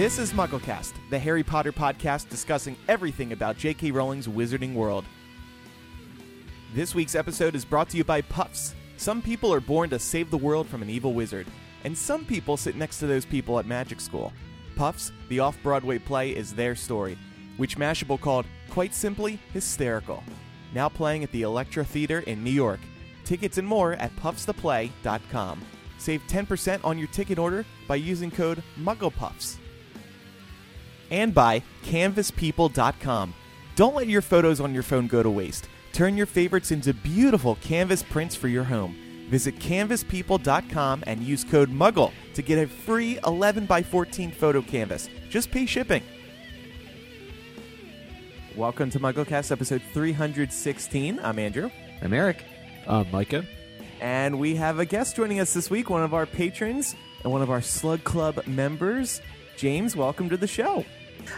This is MuggleCast, the Harry Potter podcast discussing everything about J.K. Rowling's wizarding world. This week's episode is brought to you by Puffs. Some people are born to save the world from an evil wizard, and some people sit next to those people at magic school. Puffs, the off Broadway play, is their story, which Mashable called, quite simply, hysterical. Now playing at the Elektra Theater in New York. Tickets and more at puffstheplay.com. Save 10% on your ticket order by using code MugglePuffs. And by canvaspeople.com. Don't let your photos on your phone go to waste. Turn your favorites into beautiful canvas prints for your home. Visit canvaspeople.com and use code MUGGLE to get a free 11 by 14 photo canvas. Just pay shipping. Welcome to MuggleCast episode 316. I'm Andrew. I'm Eric. Uh, Micah. And we have a guest joining us this week, one of our patrons and one of our Slug Club members. James, welcome to the show.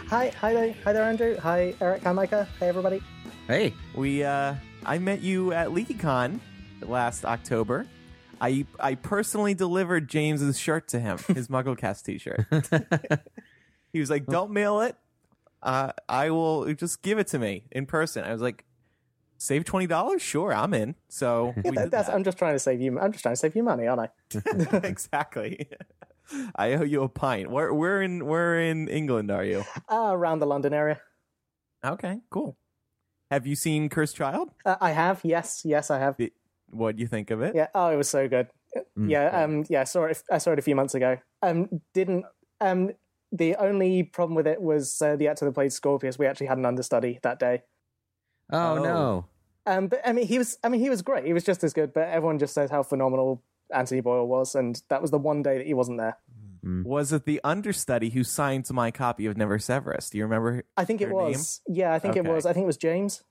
Hi, hi there, hi there, Andrew. Hi, Eric. Hi, Micah. Hey, everybody. Hey. We uh I met you at LeakyCon last October. I I personally delivered James's shirt to him, his MuggleCast t-shirt. he was like, "Don't mail it. Uh I will just give it to me in person." I was like, "Save $20? Sure, I'm in." So, Yeah, that, that's, that. I'm just trying to save you. I'm just trying to save you money, aren't I? exactly. I owe you a pint. Where where in where in England are you? Uh, around the London area. Okay, cool. Have you seen Cursed Child? Uh, I have. Yes, yes, I have. What do you think of it? Yeah. Oh, it was so good. Mm. Yeah. Um. Yeah. I saw it. I saw it a few months ago. Um. Didn't. Um. The only problem with it was uh, the actor that played Scorpius. We actually had an understudy that day. Oh, Oh. no. Um. But I mean, he was. I mean, he was great. He was just as good. But everyone just says how phenomenal Anthony Boyle was, and that was the one day that he wasn't there. Was it the understudy who signed my copy of Never Severus? Do you remember I think it Her was. Yeah. I think it was. I think it was James.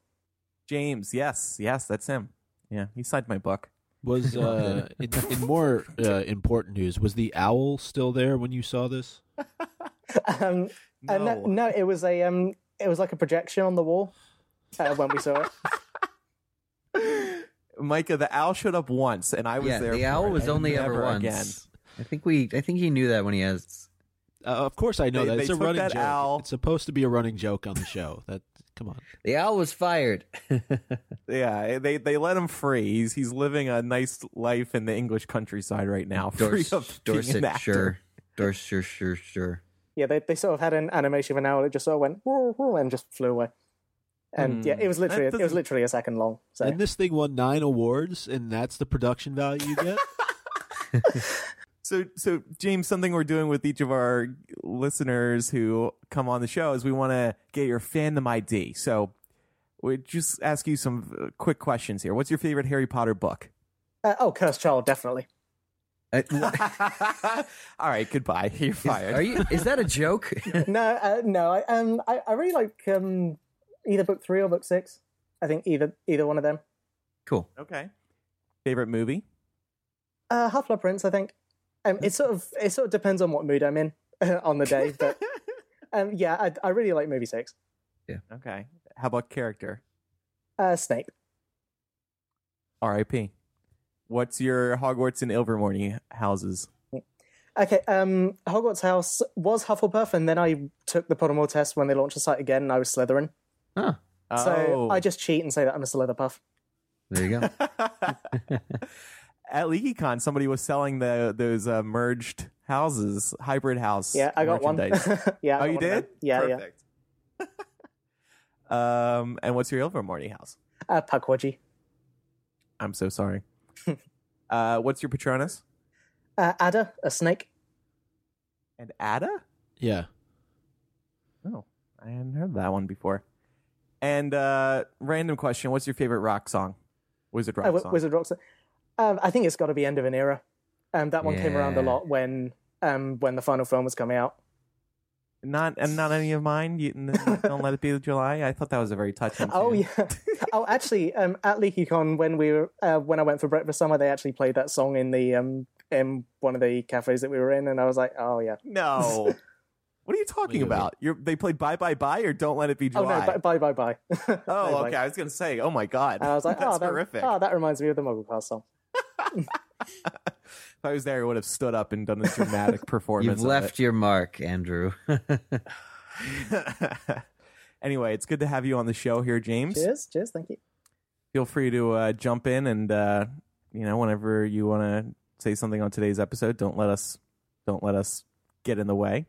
James? Yes, yes, that's him. Yeah, he signed my book. Was uh, in, in more uh, important news, was the owl still there when you saw this? Um. Uh, no, no, it was a um, it was like a projection on the wall uh, when we saw it. Micah, the owl showed up once, and I was Yeah, there. the for owl it, was and only ever once. again. I think we. I think he knew that when he asked. Uh, of course, I know They- that they it's a running that joke. owl- It's supposed to be a running joke on the show. That come on. The owl was fired. Yeah, they they let him free. He's he's living a nice life in the English countryside right now, free Dors- of being an actor. Dorsetshire. Dorsetshire, sure, sure. Yeah, they they sort of had an animation of an owl that just sort of went "Woo, woo," and just flew away. And Hmm. yeah, it was literally it was literally a second long. So And this thing won nine awards, and that's the production value you get. So, so James, something we're doing with each of our listeners who come on the show is we want to get your fandom ID. So, we just ask you some uh, quick questions here. What's your favorite Harry Potter book? uh, oh, cursed child, definitely. Uh, All right, goodbye. You're is, fired. are you? Is that a joke? no, uh, no, I um I, I really like um either book three or book six. I think either either one of them. cool. okay. Favorite movie? Uh, Half Blood Prince, I think. Um, it sort of it sort of depends on what mood I'm in on the day, but um, yeah, I, I really like movie six. Yeah. Okay. How about character? Uh, Snape. R.I.P. What's your Hogwarts and Ilvermorny houses? Okay, um, Hogwarts House was Hufflepuff, and then I took the Pottermore test when they launched the site again, and I was Slytherin. Huh. So Oh. I just cheat and say that I'm a Slitherpuff. There you go. At LeakyCon, somebody was selling the those uh, merged houses, hybrid house. Yeah, I got one. merchandise. yeah. I oh, got you one did? them. Yeah, Perfect. um, and what's your Ilvermorny house? yeah. Uh, Pukwudgie. I'm so sorry. uh, what's your Patronus? Uh, Adder, a snake. And Adder? yeah. Oh, I hadn't heard that one before. And uh, random question: What's your favorite rock song? Wizard rock Uh, song. Wizard Rocks. Um, I think it's got to be End of an Era. Um, that one came around a lot when um when the final film was coming out. Not and not any of mine. You, don't let it be July. I thought that was a very touching. Oh tune. yeah. oh, actually, um, at LeakyCon when we were uh, when I went for breakfast somewhere, they actually played that song in the um in one of the cafes that we were in, and I was like, oh yeah. No. What are you talking Wait about? You're, they played Bye Bye Bye or Don't Let It Be Oh no, bye bye bye bye. Oh, okay. I was gonna say, oh my god, And I was like, that's oh, that, horrific. oh, that reminds me of the Mugglecast song. if I was there, I would have stood up and done a dramatic performance. You've left your mark, Andrew. anyway, it's good to have you on the show here, James. cheers, cheers, thank you. Feel free to uh, jump in and uh, you know whenever you want to say something on today's episode. Don't let us don't let us get in the way.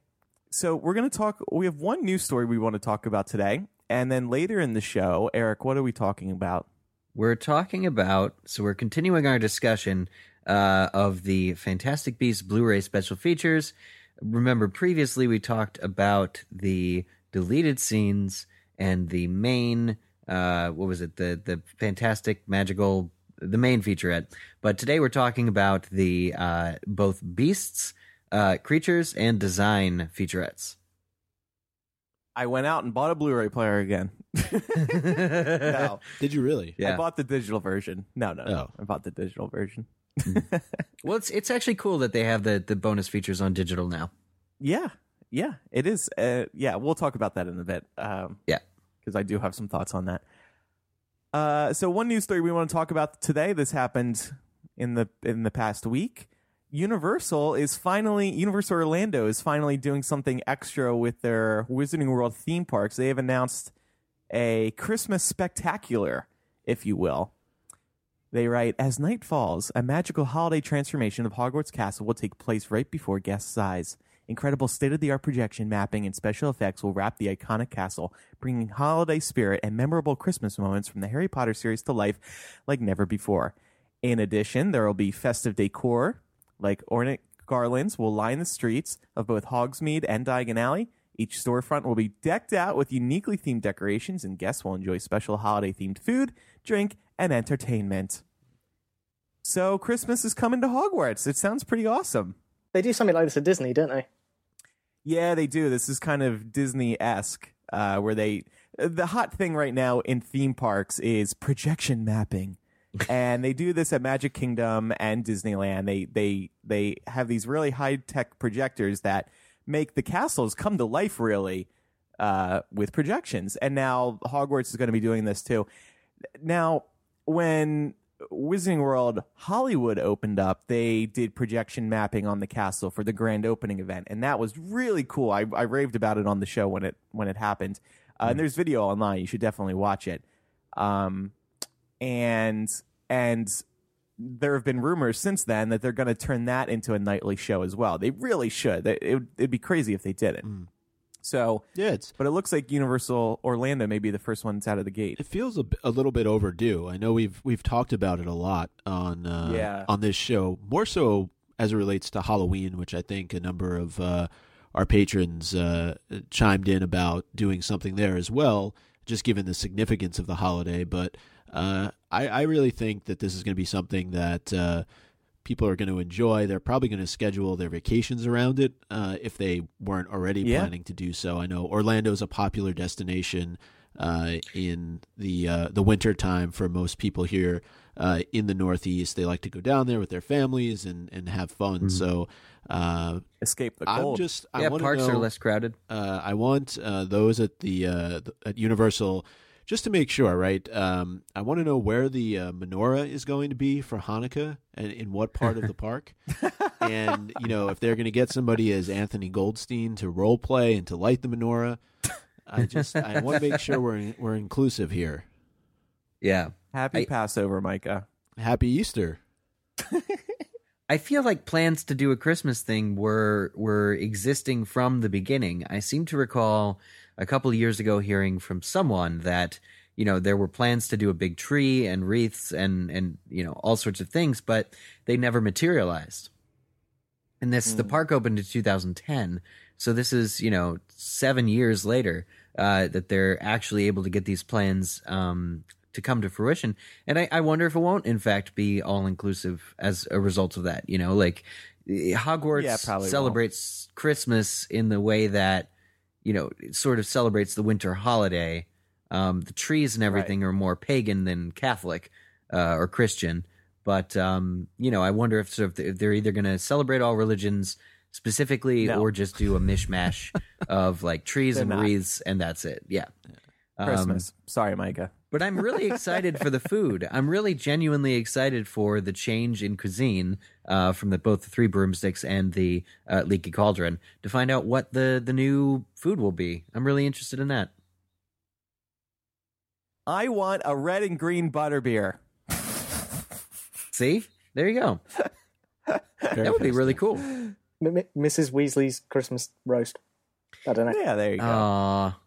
So we're going to talk. We have one news story we want to talk about today, and then later in the show, Eric, what are we talking about? we're talking about, so we're continuing our discussion uh, of the Fantastic Beasts Blu ray special features. Remember, previously we talked about the deleted scenes and the main, uh, what was it, the, the Fantastic Magical, the main featurette. But today we're talking about the uh, both beasts, uh, creatures, and design featurettes. I went out and bought a Blu-ray player again. no, Did you really? Yeah. I bought the digital version. No, no, no. Oh. I bought the digital version. Well, it's it's actually cool that they have the, the bonus features on digital now. Yeah, yeah, it is. Uh, yeah, we'll talk about that in a bit. Um, Yeah. because I do have some thoughts on that. Uh, so one news story we want to talk about today. This happened in the in the past week. Universal is finally Universal Orlando is finally doing something extra with their Wizarding World theme parks. They have announced a Christmas spectacular, if you will. They write, as night falls, a magical holiday transformation of Hogwarts Castle will take place right before guests' eyes. Incredible state of the art projection mapping and special effects will wrap the iconic castle, bringing holiday spirit and memorable Christmas moments from the Harry Potter series to life like never before. In addition, there will be festive decor, like ornate garlands, will line the streets of both Hogsmeade and Diagon Alley. Each storefront will be decked out with uniquely themed decorations, and guests will enjoy special holiday themed food, drink, and entertainment. So, Christmas is coming to Hogwarts. It sounds pretty awesome. They do something like this at Disney, don't they? Yeah, they do. This is kind of Disney esque, uh, where they. The hot thing right now in theme parks is projection mapping. and they do this at Magic Kingdom and Disneyland. They they they have these really high tech projectors that make the castles come to life really uh, with projections. And now Hogwarts is going to be doing this too. Now, when Wizarding World Hollywood opened up, they did projection mapping on the castle for the grand opening event, and that was really cool. I, I raved about it on the show when it when it happened. Uh, And there's video online; you should definitely watch it. Um, and and there have been rumors since then that they're going to turn that into a nightly show as well. They really should. It, it, it'd be crazy if they didn't. So, Yeah, it's but it looks like Universal Orlando may be the first ones out of the gate. it feels a little bit overdue. I know we've we've talked about it a lot on uh, Yeah. on this show, more so as it relates to Halloween, which I think a number of uh, our patrons uh, chimed in about doing something there as well, just given the significance of the holiday. But uh, I, I really think that this is going to be something that uh, people are going to enjoy. They're probably going to schedule their vacations around it uh, if they weren't already Yeah. planning to do so. I know Orlando is a popular destination uh, in the uh, the winter time for most people here uh, in the Northeast. They like to go down there with their families and, and have fun. So uh, Escape the I'm cold. just I yeah, parks know, are less crowded. uh, I want uh, those at the uh, th- at Universal just to make sure, right? Um, I want to know where the uh, menorah is going to be for Hanukkah and in what part of the park. and you know, if they're going to get somebody as Anthony Goldstein to role play and to light the menorah, I just I want to make sure we're we're inclusive here. Yeah. Happy I- Passover, Micah. Happy Easter. I feel like plans to do a Christmas thing were were existing from the beginning. I seem to recall a couple of years ago hearing from someone that you know there were plans to do a big tree and wreaths and and you know all sorts of things, but they never materialized. And this the park opened in 2010, so this is you know seven years later uh, that they're actually able to get these plans um, to come to fruition. And I, I wonder if it won't, in fact, be all inclusive as a result of that. You know, like eh, Hogwarts Yeah, probably won't. celebrates Christmas in the way that you know it sort of celebrates the winter holiday. Um, the trees and everything are more pagan than Catholic uh, or Christian. But um, you know, I wonder if sort of if they're either going to celebrate all religions specifically No. or just do a mishmash of like trees They're and not. wreaths and that's it. Yeah. Um, Christmas. Sorry, Micah. but I'm really excited for the food. I'm really genuinely excited for the change in cuisine uh, from the both the three broomsticks and the uh, leaky cauldron to find out what the the new food will be. I'm really interested in that. I want a red and green butterbeer. See, there you go. That would be really cool. M- M- Mrs. Weasley's Christmas roast. I don't know. Yeah, there you go. Aw,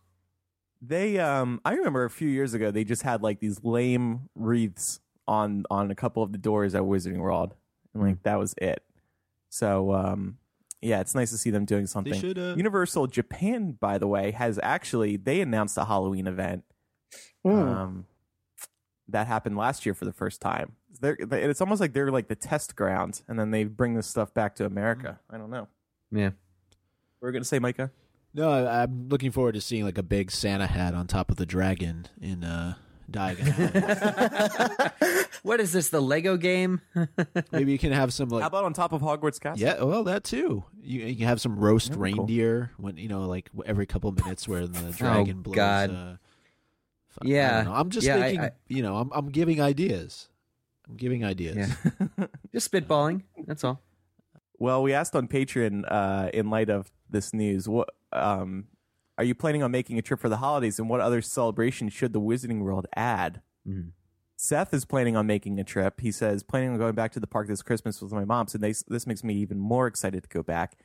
They um I remember a few years ago they just had like these lame wreaths on on a couple of the doors at Wizarding World. And like that was it. So um yeah, it's nice to see them doing something. They should. Uh, Universal Japan, by the way, has actually they announced a Halloween event. Mm. Um that happened last year for the first time. They're, they- it's almost like they're like the test ground, and then they bring this stuff back to America. I don't know. yeah. We're gonna say, Micah. No, I, I'm looking forward to seeing like a big Santa hat on top of the dragon in uh, Diagon. What is this? The Lego game? Maybe you can have some like How about on top of Hogwarts Castle? Yeah, well, that too. You, you can have some roast That'd be cool. reindeer when you know, like every couple of minutes, where the dragon blows. Oh, God. Uh, f- I Yeah. don't know. I'm just Yeah, I- thinking. I- you know, I'm I'm giving ideas. I'm giving ideas. Yeah. Just spitballing. That's all. Well, we asked on Patreon uh, in light of this news, what um, are you planning on making a trip for the holidays, and what other celebration should the Wizarding World add? Mhm. Seth is planning on making a trip. He says planning on going back to the park this Christmas with my mom, so they, this makes me even more excited to go back.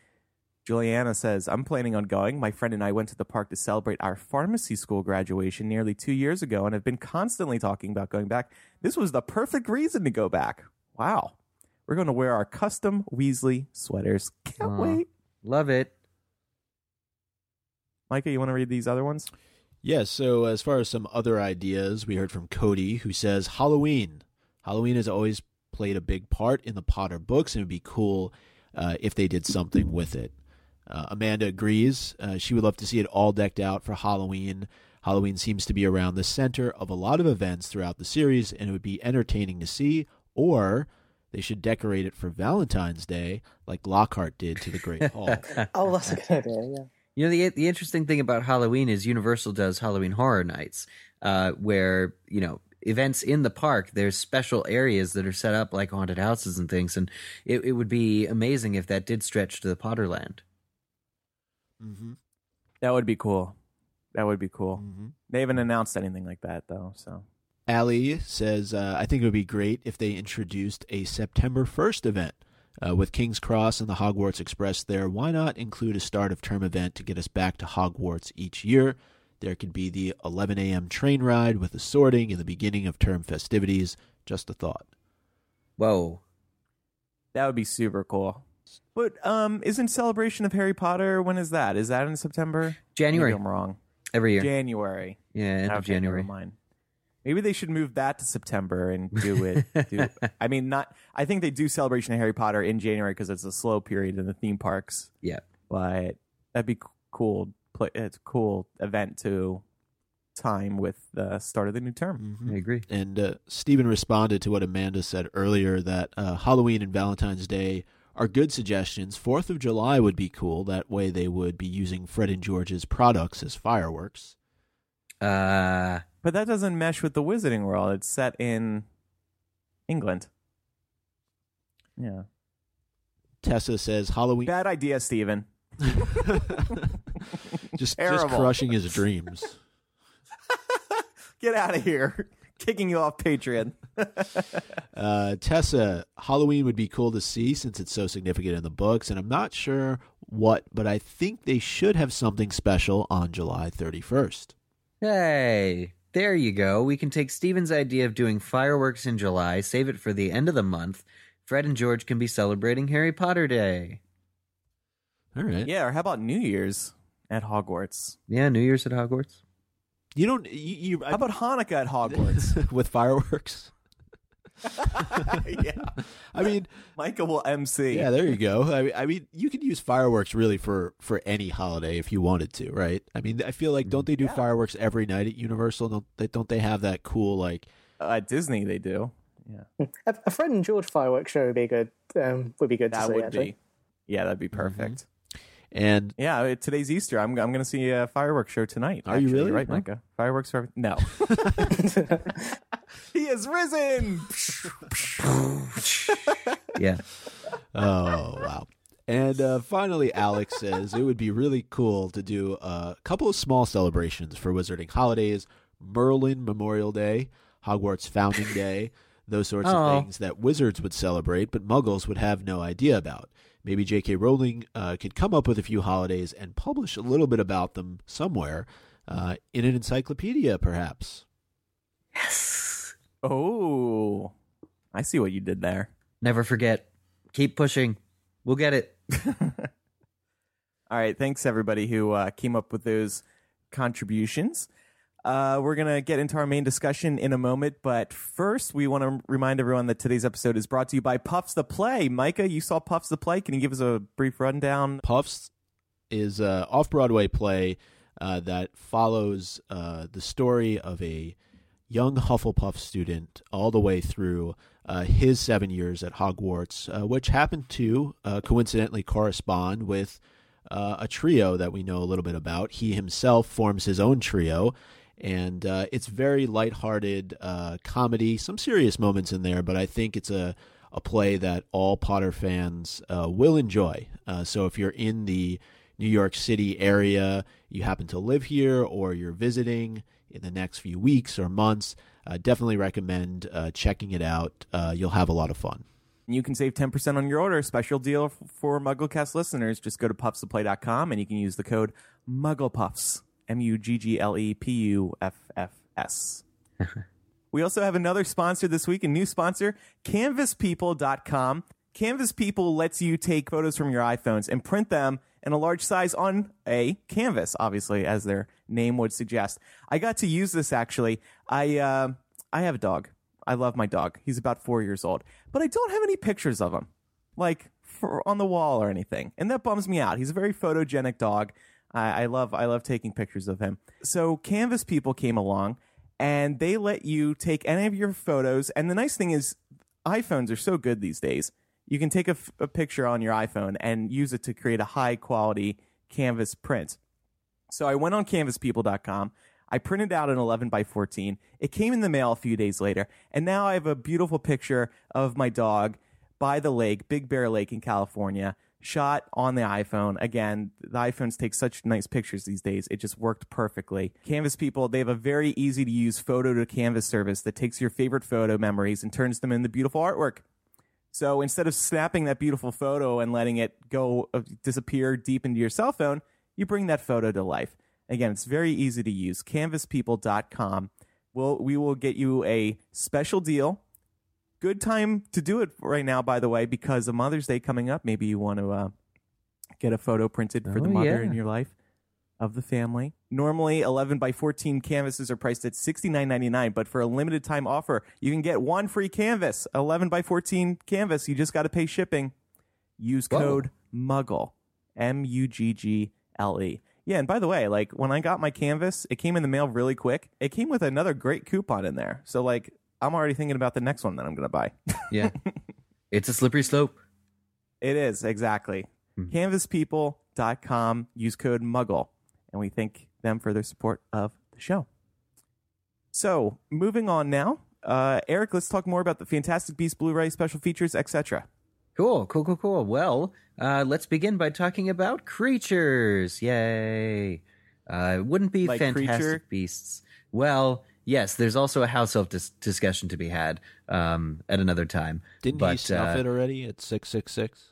Juliana says I'm planning on going. My friend and I went to the park to celebrate our pharmacy school graduation nearly two years ago, and have been constantly talking about going back. This was the perfect reason to go back. Wow. We're going to wear our custom Weasley sweaters. Can't wait. Love it. Micah, you want to read these other ones? Yeah, so as far as some other ideas, we heard from Cody who says Halloween. Halloween has always played a big part in the Potter books, and it would be cool uh, if they did something with it. Uh, Amanda agrees. Uh, she would love to see it all decked out for Halloween. Halloween seems to be around the center of a lot of events throughout the series, and it would be entertaining to see. Or they should decorate it for Valentine's Day, like Lockhart did to the Great Hall. Oh, that's a good idea. Yeah. You know, the the interesting thing about Halloween is Universal does Halloween Horror Nights, uh, where you know events in the park. There's special areas that are set up like haunted houses and things, and it, it would be amazing if that did stretch to the Potterland. mm-hmm. That would be cool. That would be cool. Mm-hmm. They haven't announced anything like that, though. So Allie says, uh, I think it would be great if they introduced a September 1st event. Uh, with King's Cross and the Hogwarts Express there, why not include a start of term event to get us back to Hogwarts each year? There could be the 11 a.m. train ride with the sorting in the beginning of term festivities. Just a thought. Whoa, that would be super cool. But um, isn't celebration of Harry Potter? When is that? Is that in September? January Maybe I'm wrong. every year. January. yeah, end of January. Never mind. Maybe they should move that to September and do it. do, I mean, not. I think they do celebration of Harry Potter in January because it's a slow period in the theme parks. Yeah. But that'd be cool. Play, it's a cool event to time with the start of the new term. I agree. And uh, Stephen responded to what Amanda said earlier that uh, Halloween and Valentine's Day are good suggestions. Fourth of July would be cool. That way they would be using Fred and George's products as fireworks. Uh, But that doesn't mesh with the Wizarding World. It's set in England. Yeah. Tessa says Halloween. Bad idea, Steven. just, just crushing his dreams. Get out of here. Kicking you off Patreon. Uh, Tessa, Halloween would be cool to see since it's so significant in the books, and I'm not sure what, but I think they should have something special on July 31st. Hey, there you go. We can take Steven's idea of doing fireworks in July, save it for the end of the month. Fred and George can be celebrating Harry Potter Day. All right. Yeah, or how about New Year's at Hogwarts? Yeah, New Year's at Hogwarts. You don't. You, you How about Hanukkah at Hogwarts? with fireworks? yeah. I mean, Micah will MC. yeah, there you go. I mean, I mean, you could use fireworks really for for any holiday if you wanted to, right? I mean, I feel like don't they do Yeah. fireworks every night at Universal? Don't they? Don't they have that cool like? Uh, at Disney, they do. Yeah. A, a Fred and George fireworks show would be good. Um, would be good to That see. would actually. be. Yeah, that'd be perfect. And Yeah, today's Easter. I'm I'm going to see a fireworks show tonight. Are you actually, really? right, Huh? Micah? Fireworks for no. he is risen. Yeah. oh wow. And uh, finally, Alex says it would be really cool to do a couple of small celebrations for Wizarding holidays, Merlin Memorial Day, Hogwarts Founding Day, those sorts Aw. of things that wizards would celebrate, but Muggles would have no idea about. Maybe J.K. Rowling uh, could come up with a few holidays and publish a little bit about them somewhere uh, in an encyclopedia, perhaps. Yes. Oh, I see what you did there. Never forget. Keep pushing. We'll get it. All right, thanks everybody who uh, came up with those contributions. Uh, we're gonna get into our main discussion in a moment, but first we want to remind everyone that today's episode is brought to you by Puffs the Play. Micah, you saw Puffs the Play. Can you give us a brief rundown? Puffs is a off Broadway play uh, that follows uh, the story of a young Hufflepuff student all the way through uh, his seven years at Hogwarts, uh, which happened to uh, coincidentally correspond with a trio that we know a little bit about. He himself forms his own trio. And uh, it's very lighthearted uh, comedy, some serious moments in there, but I think it's a, a play that all Potter fans uh, will enjoy. Uh, so if you're in the New York City area, you happen to live here, or you're visiting in the next few weeks or months, definitely recommend uh, checking it out. Uh, you'll have a lot of fun. You can save 10% on your order. Special deal for MuggleCast listeners. Just go to puffstheplay.com and you can use the code MugglePuffs. M U G G L E P U F F S. We also have another sponsor this week, a new sponsor, canvaspeople.com. Canvas People lets you take photos from your iPhones and print them in a large size on a canvas, obviously, as their name would suggest. I got to use this actually. I uh, I have a dog. I love my dog. He's about four years old, but I don't have any pictures of him, like for, on the wall or anything, and that bums me out. He's a very photogenic dog. I, I love I love taking pictures of him. So Canvas People came along, and they let you take any of your photos. And the nice thing is, iPhones are so good these days. You can take a, f- a picture on your iPhone and use it to create a high quality canvas print. So I went on canvaspeople.com. I printed out an 11 by 14. It came in the mail a few days later, and now I have a beautiful picture of my dog by the lake, Big Bear Lake in California, shot on the iPhone. Again, the iPhones take such nice pictures these days. It just worked perfectly. Canvas people, they have a very easy to use photo to canvas service that takes your favorite photo memories and turns them into beautiful artwork. So instead of snapping that beautiful photo and letting it go uh, disappear deep into your cell phone, you bring that photo to life. Again, it's very easy to use. Canvaspeople.com. We'll, we will get you a special deal. Good time to do it right now, by the way, because of Mother's Day coming up. Maybe you want to uh, get a photo printed for the Oh, mother yeah. in your life of the family. Normally, 11 by 14 canvases are priced at $69.99, but for a limited time offer, you can get one free canvas. 11 by 14 canvas, you just got to pay shipping. Use Whoa. code MUGGLE, M U G G L E. Yeah, and by the way, like when I got my canvas, it came in the mail really quick. It came with another great coupon in there. So like I'm already thinking about the next one that I'm going to buy. Yeah. it's a slippery slope. It is, exactly. Mhm. Canvaspeople.com. Use code MUGGLE. And we thank them for their support of the show. So, moving on now. Uh, Eric, let's talk more about the Fantastic Beast Blu ray special features, etc. Cool, cool, cool, cool. Well, uh, let's begin by talking about creatures. Yay! Uh, it wouldn't be Like fantastic creature? beasts. Well, yes, there's also a house elf dis- discussion to be had um, at another time. Didn't but, he snuff uh, it already at six six six?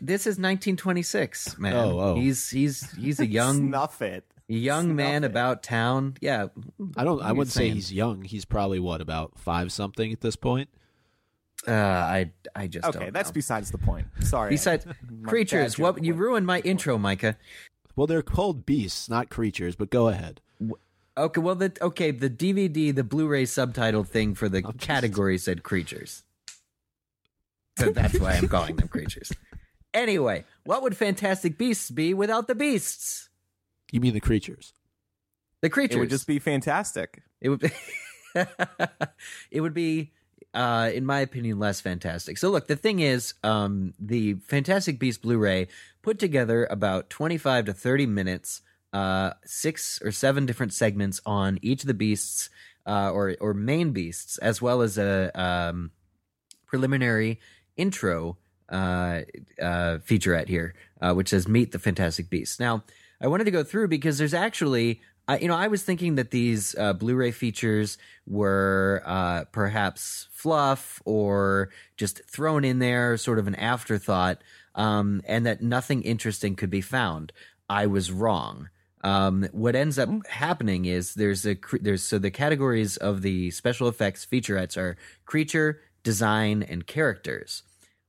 this is 1926, man. Oh, oh. He's he's he's a young Snuff it. young Snuff man it. about town. Yeah, I don't. I wouldn't say he's young. He's probably what about five something at this point. uh, I I just Okay, don't that's know. besides the point. Sorry. besides creatures. What you ruined my intro, Micah. Well, they're called beasts, not creatures. But go ahead. Okay, well, the okay, the DVD, the Blu-ray subtitle thing for the Oh, Jesus. category said creatures, so that's why I'm calling them creatures. Anyway, what would Fantastic Beasts be without the beasts? You mean the creatures? The creatures. It would just be fantastic. It would. Be it would be uh, in my opinion, less fantastic. So look, the thing is, um, the Fantastic Beasts Blu-ray put together about 25 to 30 minutes, uh, six or seven different segments on each of the beasts, uh, or or main beasts, as well as a um, preliminary intro uh, uh, featurette here, uh, which says "Meet the Fantastic Beasts." Now, I wanted to go through because there's actually I, you know, I was thinking that these uh, Blu-ray features were uh, perhaps fluff or just thrown in there, sort of an afterthought, um, and that nothing interesting could be found. I was wrong. Um, what ends up happening is there's a there's so the categories of the special effects featurettes are creature, design, and characters.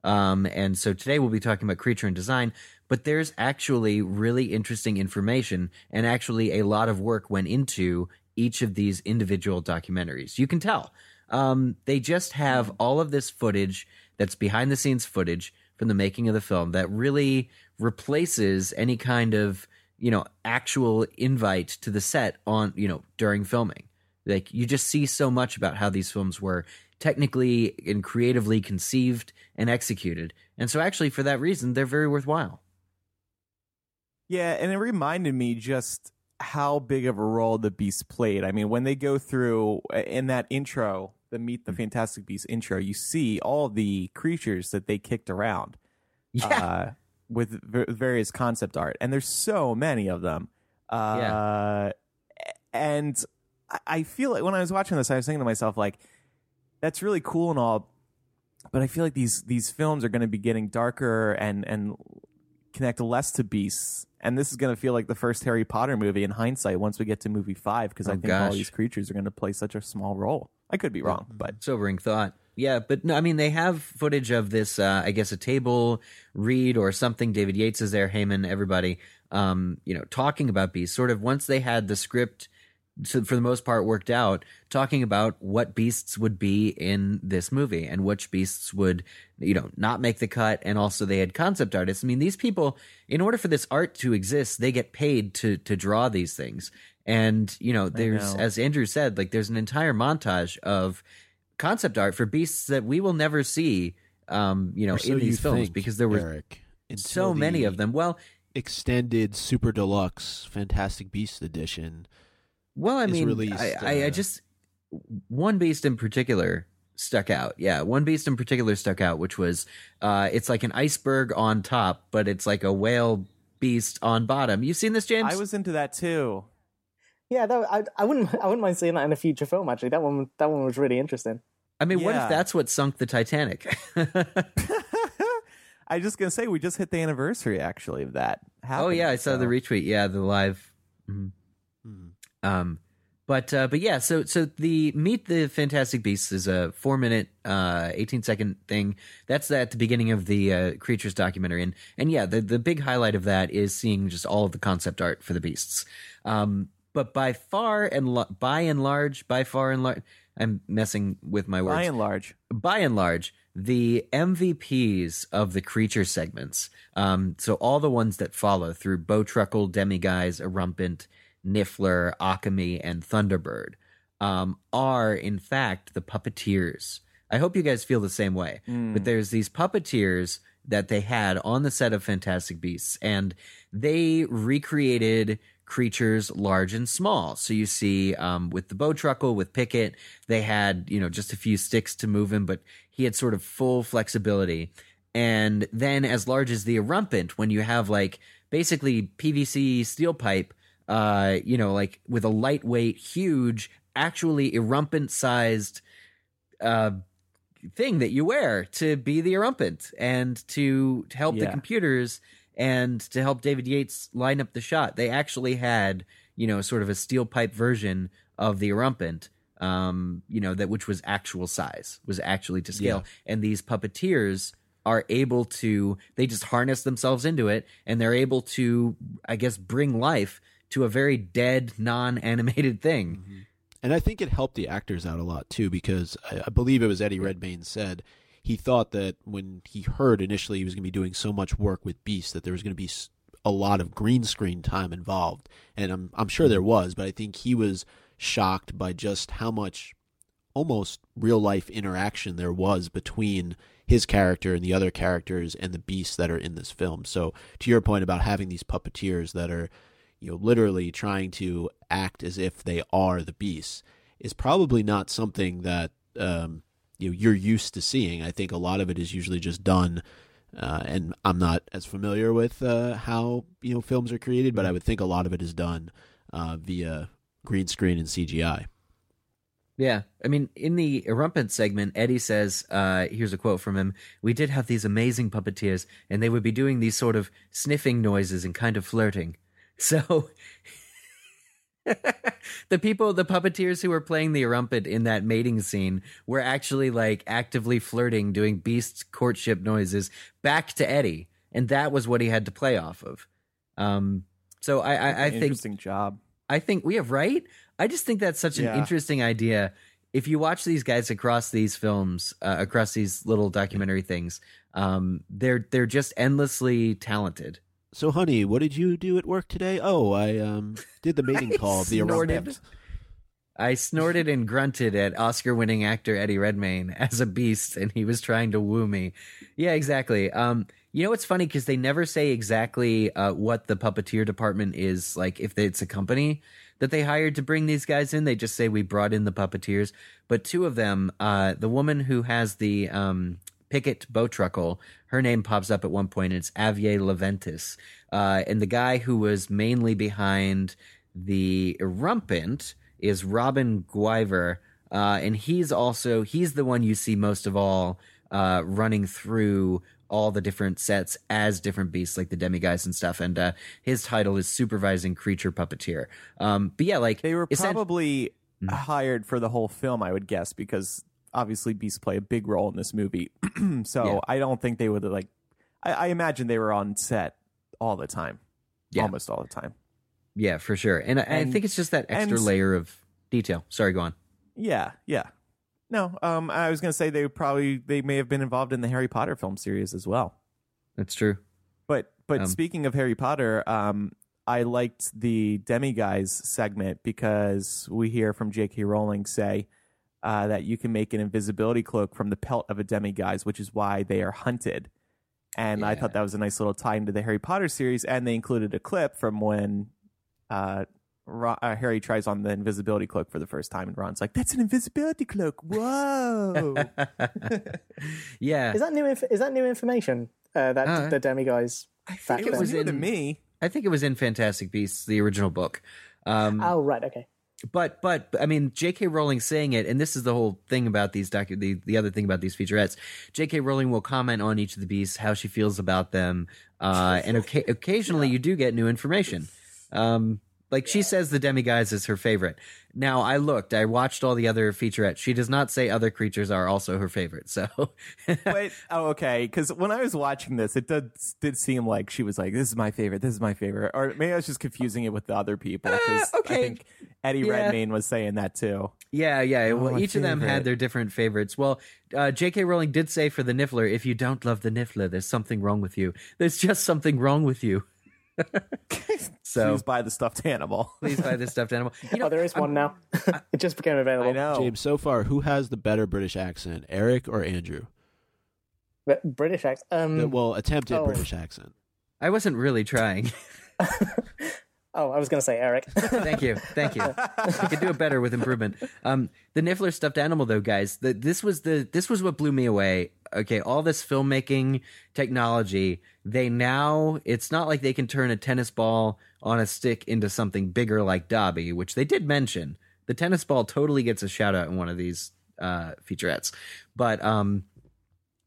Um, and so today we'll be talking about creature and design, but there's actually really interesting information and actually a lot of work went into each of these individual documentaries. You can tell. Um, they just have all of this footage that's behind the scenes footage from the making of the film that really replaces any kind of, you know, actual invite to the set on, you know, during filming. Like you just see so much about how these films were technically and creatively conceived and executed. And so actually for that reason they're very worthwhile. Yeah, and it reminded me just how big of a role the Beast played. I mean, when they go through uh, in that intro, the Meet the Mm. Fantastic Beast intro, you see all the creatures that they kicked around Yeah. uh, with v- various concept art, and there's so many of them. Uh, And I- I feel like when I was watching this, I was thinking to myself, like, that's really cool and all, but I feel like these these films are going to be getting darker and and connect less to beasts. And this is going to feel like the first Harry Potter movie in hindsight once we get to movie five, because I Oh, think all these creatures are going to play such a small role. I could be wrong, but sobering thought. Yeah, but no, I mean they have footage of this. Uh, I guess a table read or something. David Yates is there, Heyman, everybody. Um, you know, talking about beasts. Sort of once they had the script, so for the most part, worked out, talking about what beasts would be in this movie and which beasts would, you know, not make the cut. And also they had concept artists. I mean, these people, in order for this art to exist, they get paid to to draw these things. And you know, there's know. as Andrew said, like there's an entire montage of concept art for beasts that we will never see um you know so in these films think, because there were Eric, so many the of them well Extended Super Deluxe Fantastic Beast edition. well i mean released, I, I, I uh, just one beast in particular stuck out yeah one beast in particular stuck out which was uh it's like an iceberg on top but it's like a whale beast on bottom you've seen this james I was into that too. Yeah, that, I, I wouldn't I wouldn't mind seeing that in a future film. Actually, that one that one was really interesting. i mean what if that's what sunk the titanic I was just gonna say we just hit the anniversary actually of that. oh yeah i saw so- the retweet yeah the live mhm. Hmm. Um, but uh, but yeah, so so the Meet the Fantastic Beasts is a four minute, uh, eighteen second thing. That's at the beginning of the uh, creatures documentary, and and yeah, the the big highlight of that is seeing just all of the concept art for the beasts. Um, but by far and lo- by and large, by far and large, I'm messing with my words by and large. by and large, the MVPs of the creature segments, um, so all the ones that follow through Bowtruckle, Demiguise, Erumpent, Niffler, Occamy, and Thunderbird, um, are in fact the puppeteers. I hope you guys feel the same way. But there's these puppeteers that they had on the set of Fantastic Beasts, and they recreated creatures large and small. So you see, um, with the Bowtruckle, with Pickett, they had you know just a few sticks to move him, but he had sort of full flexibility. And then, as large as the Erumpent, when you have like basically PVC steel pipe, uh, you know, like with a lightweight, huge, actually Erumpent sized uh, thing that you wear to be the Erumpent and to, to help the computers and to help David Yates line up the shot. They actually had, you know, sort of a steel pipe version of the Erumpent, um, you know, that which was actual size, was actually to scale. And these puppeteers are able to they just harness themselves into it and they're able to I guess bring life to a very dead non-animated thing. And I think it helped the actors out a lot too, because I, I believe it was Eddie Redmayne said he thought that when he heard initially he was going to be doing so much work with Beast that there was going to be a lot of green screen time involved, and I'm I'm sure there mm-hmm. was, but I think he was shocked by just how much almost real life interaction there was between his character and the other characters and the beasts that are in this film. So to your point about having these puppeteers that are you know literally trying to act as if they are the beasts is probably not something that um, you know you're used to seeing. I think a lot of it is usually just done uh, and I'm not as familiar with uh, how you know films are created, but I would think a lot of it is done uh, via green screen and CGI. Yeah, I mean, in the Erumpent segment, Eddie says, uh, "Here's a quote from him: We did have these amazing puppeteers, and they would be doing these sort of sniffing noises and kind of flirting." So the people, the puppeteers who were playing the Erumpent in that mating scene were actually like actively flirting, doing beast courtship noises back to Eddie, and that was what he had to play off of. Um, so I, I, I think interesting job. I think we have right. I just think that's such an interesting idea. If you watch these guys across these films, uh, across these little documentary things, um, they're they're just endlessly talented. So, honey, what did you do at work today? Oh, I um did the mating call of the snorted. I snorted and grunted at Oscar-winning actor Eddie Redmayne as a beast, and he was trying to woo me. Yeah, exactly. Um, you know, what's funny because they never say exactly uh, what the puppeteer department is like. If it's a company that they hired to bring these guys in, they just say we brought in the puppeteers. But two of them, uh, the woman who has the um, Pickett bowtruckle, her name pops up at one point, and it's Avye Leventis. Uh, and the guy who was mainly behind the Erumpent is Robin Guiver, uh, and he's also he's the one you see most of all uh, running through all the different sets as different beasts, like the demiguise and stuff. And uh, his title is supervising creature puppeteer. Um, but yeah, like They were probably Mm. hired for the whole film, I would guess, because obviously beasts play a big role in this movie. so Yeah. I don't think they would like. I, I imagine they were on set all the time, Yeah. almost all the time. yeah for sure. And, I I think it's just that extra and- layer of detail. Sorry, go on. Yeah, yeah. No, um, I was gonna say they probably they may have been involved in the Harry Potter film series as well. That's true. But but Um, speaking of Harry Potter, um, I liked the demiguise segment because we hear from J.K. Rowling say uh, that you can make an invisibility cloak from the pelt of a demiguise, which is why they are hunted. And I thought that was a nice little tie into the Harry Potter series. And they included a clip from when uh, Ron, uh, Harry tries on the invisibility cloak for the first time, and Ron's like, "That's an invisibility cloak! Whoa!" yeah. Is that new? Inf- is that new information? Uh, that Uh, the demiguise. I think think it it was was new to in- me. I think it was in Fantastic Beasts, the original book. Um, Oh right, okay. But but I mean, J.K. Rowling saying it, and this is the whole thing about these docu- the the other thing about these featurettes. J.K. Rowling will comment on each of the beasts, how she feels about them, uh, and oca- occasionally you do get new information. Um, like she says, the demiguise is her favorite. Now I looked, I watched all the other featurettes. She does not say other creatures are also her favorite. So Wait, oh, okay. Because when I was watching this, it did did seem like she was like, "This is my favorite. This is my favorite," or maybe I was just confusing it with the other people. Uh, okay. I think Eddie Yeah. Redmayne was saying that too. Yeah, yeah. well, my each of them had their different favorites. Well, uh, J.K. Rowling did say for the Niffler, if you don't love the Niffler, there's something wrong with you. There's just something wrong with you. so Please buy the stuffed animal. please buy the stuffed animal. You know, oh, there is I'm- one now. it just became available. I know. James, so far, who has the better British accent, Eric or Andrew? But British accent. Um, well, attempted oh. British accent. I wasn't really trying. oh, I was going to say Eric. Thank you, thank you. I could do it better with improvement. Um, the Niffler stuffed animal, though, guys. The, this was the this was what blew me away. Okay, all this filmmaking technology. They now it's not like they can turn a tennis ball on a stick into something bigger like Dobby, which they did mention. The tennis ball totally gets a shout out in one of these uh, featurettes, but um,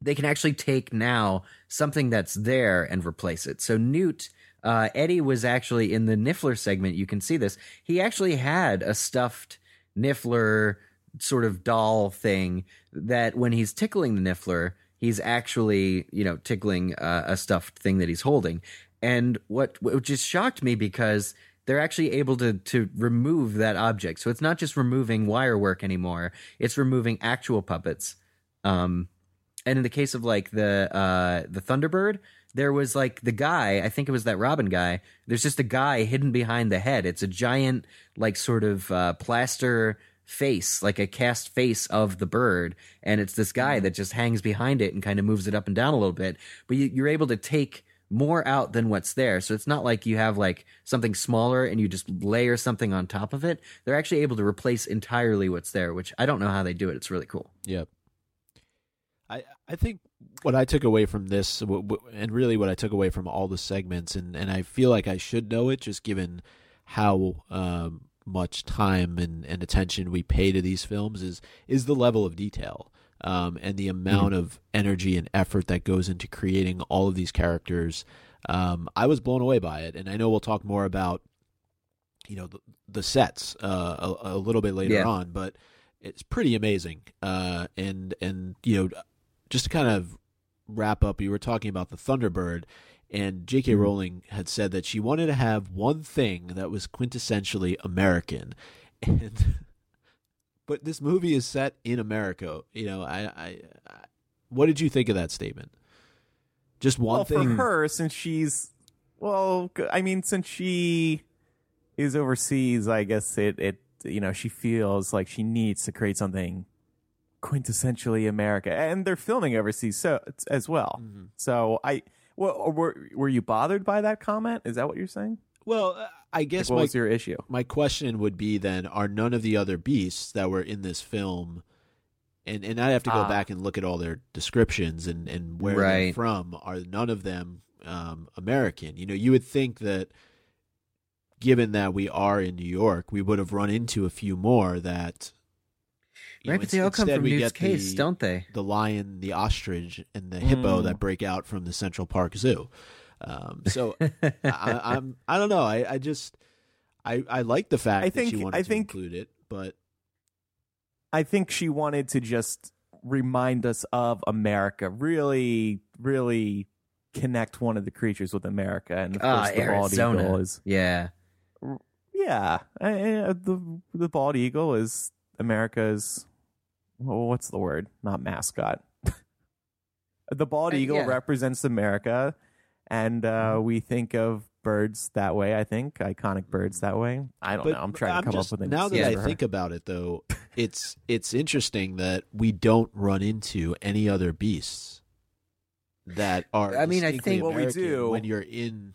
they can actually take now something that's there and replace it. So Newt, uh, Eddie was actually in the Niffler segment. You can see this. He actually had a stuffed Niffler sort of doll thing that when he's tickling the Niffler, he's actually you know tickling uh, a stuffed thing that he's holding. And what what just shocked me because they're actually able to to remove that object. So it's not just removing wire work anymore; it's removing actual puppets. Um, and in the case of like the uh the Thunderbird, there was like the guy, I think it was that Robin guy. There's just a guy hidden behind the head. It's a giant like sort of uh plaster face, like a cast face of the bird, and it's this guy that just hangs behind it and kind of moves it up and down a little bit. But you, you're able to take more out than what's there. So it's not like you have like something smaller and you just layer something on top of it. They're actually able to replace entirely what's there, which I don't know how they do it. It's really cool. Yep. I I think what I took away from this, and really what I took away from all the segments, and, and I feel like I should know it just given how um, much time and, and attention we pay to these films, is is the level of detail um, and the amount mm-hmm. of energy and effort that goes into creating all of these characters. Um, I was blown away by it, and I know we'll talk more about you know the, the sets uh, a, a, little bit later yeah. on, but it's pretty amazing. Uh, and and you know just to kind of wrap up, you were talking about the Thunderbird, and J.K. Mm-hmm. Rowling had said that she wanted to have one thing that was quintessentially American, and but this movie is set in America. You know, I, I, I what did you think of that statement? Just one well, thing for her, since she's well, I mean, since she is overseas, I guess it it you know she feels like she needs to create something quintessentially America, and they're filming overseas so as well. Mm-hmm. So I, well, were were you bothered by that comment? Is that what you're saying? Well, uh, I guess like, what my, was your issue? My question would be then: Are none of the other beasts that were in this film, and and I have to go ah. back and look at all their descriptions and and where right. they're from, are none of them um, American? You know, you would think that given that we are in New York, we would have run into a few more that right, know, but they all come from Newt's case, the, don't they? The lion, the ostrich, and the hippo mm. that break out from the Central Park Zoo. Um, so I, I'm I don't know. I, I just I I like the fact I think, that she wanted I to think, include it, but I think she wanted to just remind us of America. Really, really connect one of the creatures with America, and of course uh, the Arizona. bald eagle is yeah, yeah. the the bald eagle is America's well, what's the word? Not mascot. the bald uh, eagle yeah. represents America, and uh, mm-hmm. we think of birds that way. I think iconic birds that way. I don't but know. I'm trying I'm to come just, up with an now that I think about it, though. it's it's interesting that we don't run into any other beasts that are. I mean, I think what we do when you're in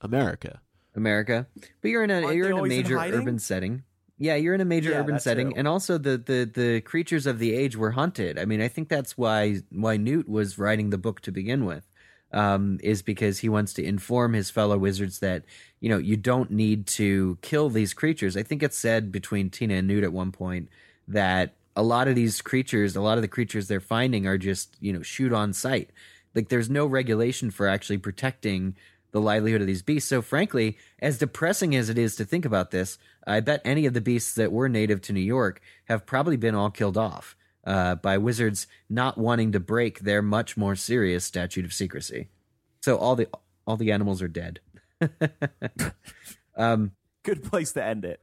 America. America, but you're in a Aren't you're in a major in urban setting. Yeah, you're in a major yeah, urban setting, true. and also the, the the creatures of the age were hunted. I mean, I think that's why why Newt was writing the book to begin with, um, is because he wants to inform his fellow wizards that you know you don't need to kill these creatures. I think it's said between Tina and Newt at one point that a lot of these creatures, a lot of the creatures they're finding are just you know shoot on sight. Like there's no regulation for actually protecting the livelihood of these beasts. So, frankly, as depressing as it is to think about this, I bet any of the beasts that were native to New York have probably been all killed off uh, by wizards not wanting to break their much more serious statute of secrecy. So all the all the animals are dead. um, Good place to end it.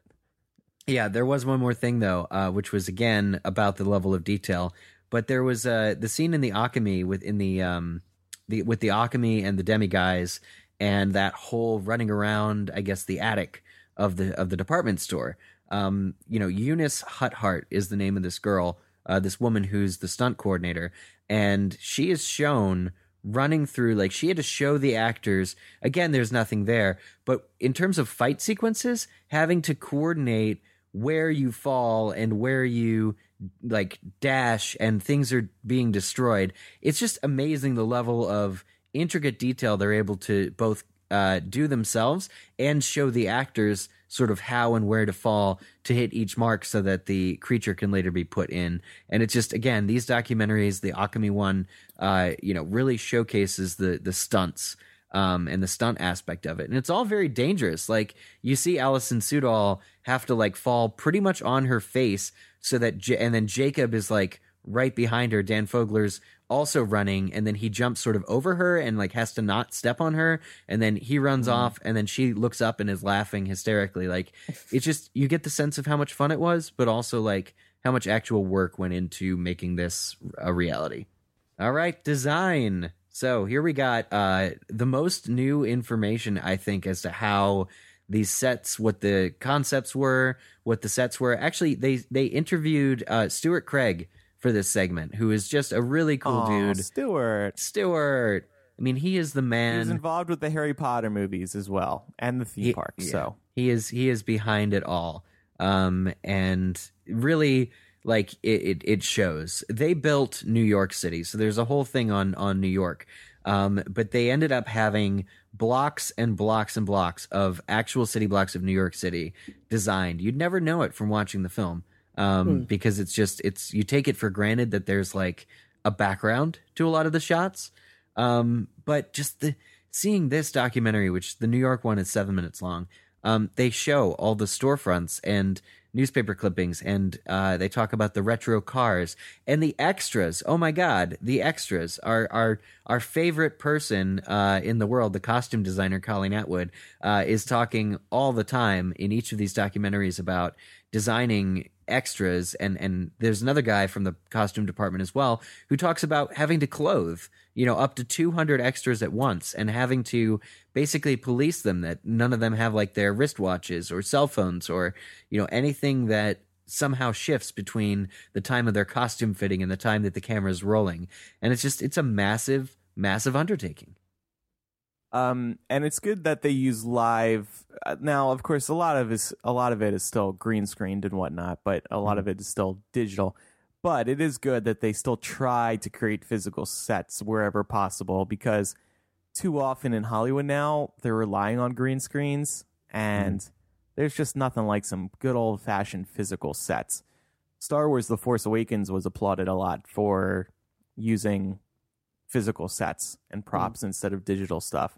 Yeah, there was one more thing though, uh, which was again about the level of detail. But there was uh, the scene in the Occamy with in the um, the with the Occamy and the demiguise and that whole running around, I guess, the attic of the of the department store. Um, you know, Eunice Huthart is the name of this girl, uh, this woman who's the stunt coordinator, and she is shown running through like she had to show the actors again there's nothing there but in terms of fight sequences having to coordinate where you fall and where you like dash and things are being destroyed it's just amazing the level of intricate detail they're able to both uh, do themselves and show the actors sort of how and where to fall to hit each mark so that the creature can later be put in. And it's just again these documentaries, the Occamy one, uh, you know, really showcases the the stunts. Um, and the stunt aspect of it. And it's all very dangerous. Like you see Alison Sudol have to like fall pretty much on her face so that, J- and then Jacob is like right behind her. Dan Fogler's also running and then he jumps sort of over her and like has to not step on her and then he runs mm. off and then she looks up and is laughing hysterically like it's just you get the sense of how much fun it was but also like how much actual work went into making this a reality all right design so here we got uh the most new information i think as to how these sets, what the concepts were, what the sets were. Actually, they they interviewed uh, Stuart Craig for this segment, who is just a really cool Aw, dude. Stuart. Stuart. I mean, he is the man. He was involved with the Harry Potter movies as well and the theme He- park. yeah. So he is he is behind it all um and really like it, it it shows they built new york city so there's a whole thing on on new york um but they ended up having blocks and blocks and blocks of actual city blocks of new york city designed you'd never know it from watching the film um because it's just it's you take it for granted that there's like a background to a lot of the shots. Um but just the seeing this documentary which the new york one is seven minutes long um, they show all the storefronts and newspaper clippings and uh, they talk about the retro cars and the extras. Oh my god the extras. Our our our favorite person uh, in the world the costume designer colleen atwood uh, is talking all the time in each of these documentaries about designing extras and and there's another guy from the costume department as well who talks about having to clothe you know up to 200 extras at once and having to basically police them that none of them have like their wristwatches or cell phones or you know anything that somehow shifts between the time of their costume fitting and the time that the camera is rolling. And it's just it's a massive massive undertaking Um, and it's good that they use live. Uh, now, of course, a lot of is a lot of it is still green screened and whatnot, but a lot of it is still digital. But it is good that they still try to create physical sets wherever possible because too often in Hollywood now they're relying on green screens, and there's just nothing like some good old fashioned physical sets. Star Wars: The Force Awakens was applauded a lot for using physical sets and props instead of digital stuff.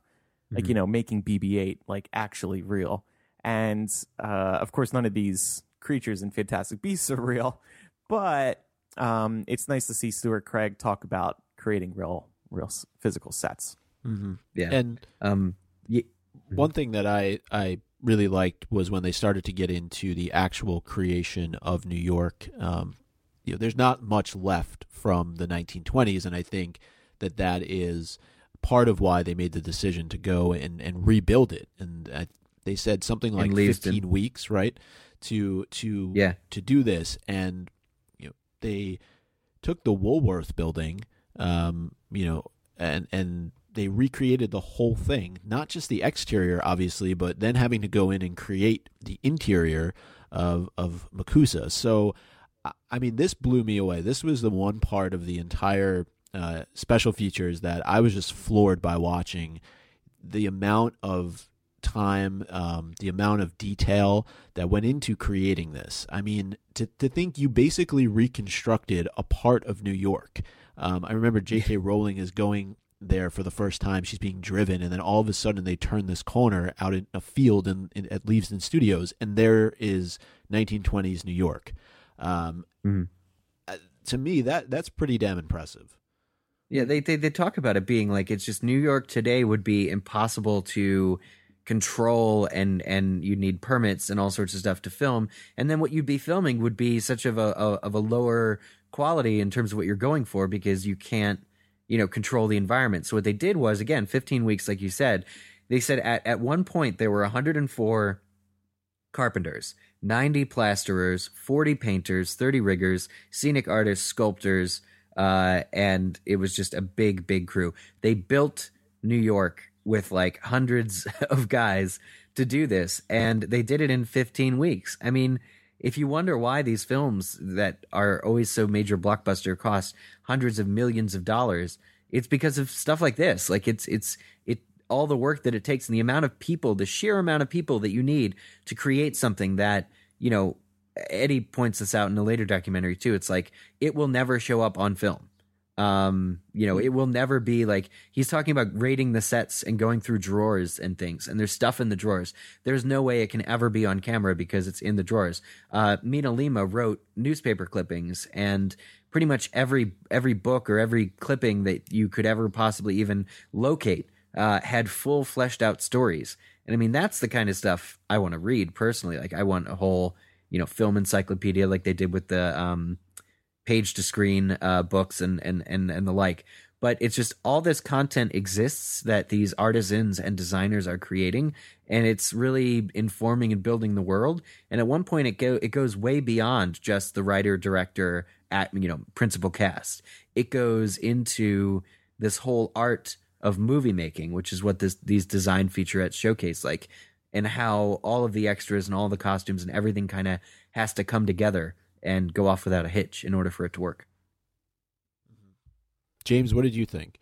Like, you know, making BB 8 like actually real. And uh, of course, none of these creatures in Fantastic Beasts are real, but um, it's nice to see Stuart Craig talk about creating real, real physical sets. Mm-hmm. yeah And um y- one thing that I I really liked was when they started to get into the actual creation of New York. Um, you know, there's not much left from the 1920s, and I think that that is part of why they made the decision to go and, and rebuild it. And I, they said something like 15 weeks, right, to to yeah to do this, and you know they took the Woolworth building, um, you know, and and they recreated the whole thing, not just the exterior, obviously, but then having to go in and create the interior of of MACUSA. So, I- I mean, this blew me away. This was the one part of the entire uh, special features that I was just floored by watching. The amount of time, um, the amount of detail that went into creating this. I mean, to to think you basically reconstructed a part of New York. Um, I remember J.K. Rowling is going there for the first time. She's being driven, and then all of a sudden they turn this corner out in a field in, in at Leavesden Studios, and there is 1920s New York. Um, Mhm. uh, to me, that that's pretty damn impressive. Yeah, they, they they talk about it being like it's just New York today would be impossible to control and and you need permits and all sorts of stuff to film. And then what you'd be filming would be such of a, a of a lower quality in terms of what you're going for because you can't you know control the environment. So what they did was again 15 weeks like you said they said at at one point there were 104 carpenters 90 plasterers 40 painters 30 riggers scenic artists sculptors uh, and it was just a big, big crew. They built New York with like hundreds of guys to do this, and they did it in 15 weeks. I mean, if you wonder why these films that are always so major blockbuster cost hundreds of millions of dollars, it's because of stuff like this. Like it's it's it all the work that it takes and the amount of people, the sheer amount of people that you need to create something that you know Eddie points this out in a later documentary too. It's like it will never show up on film. Um, you know, it will never be like he's talking about rating the sets and going through drawers and things, and there's stuff in the drawers. There's no way it can ever be on camera because it's in the drawers. Uh, MinaLima wrote newspaper clippings and pretty much every every book or every clipping that you could ever possibly even locate uh, had full fleshed out stories. And I mean, that's the kind of stuff I want to read personally. Like, I want a whole you know film encyclopedia like they did with the um, page to screen uh, books and, and and and the like. but it's just all this content exists that these artisans and designers are creating and it's really informing and building the world and at one point it go it goes way beyond just the writer director at you know principal cast it goes into this whole art of movie making which is what this these design featurettes showcase like and how all of the extras and all the costumes and everything kind of has to come together and go off without a hitch in order for it to work James, what did you think?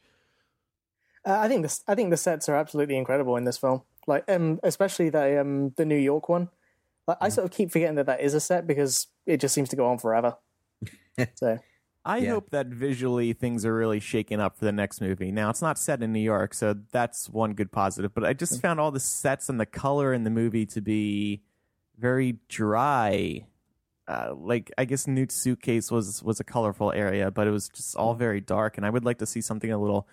Uh, I think this. I think the sets are absolutely incredible in this film. Like, um, especially the um the New York one. Like, I sort of keep forgetting that that is a set because it just seems to go on forever. so I Yeah. hope that visually things are really shaken up for the next movie. Now, it's not set in New York, so that's one good positive, but I just found all the sets and the color in the movie to be very dry. Uh, like I guess Newt's suitcase was was a colorful area, but it was just all very dark and I would like to see something a little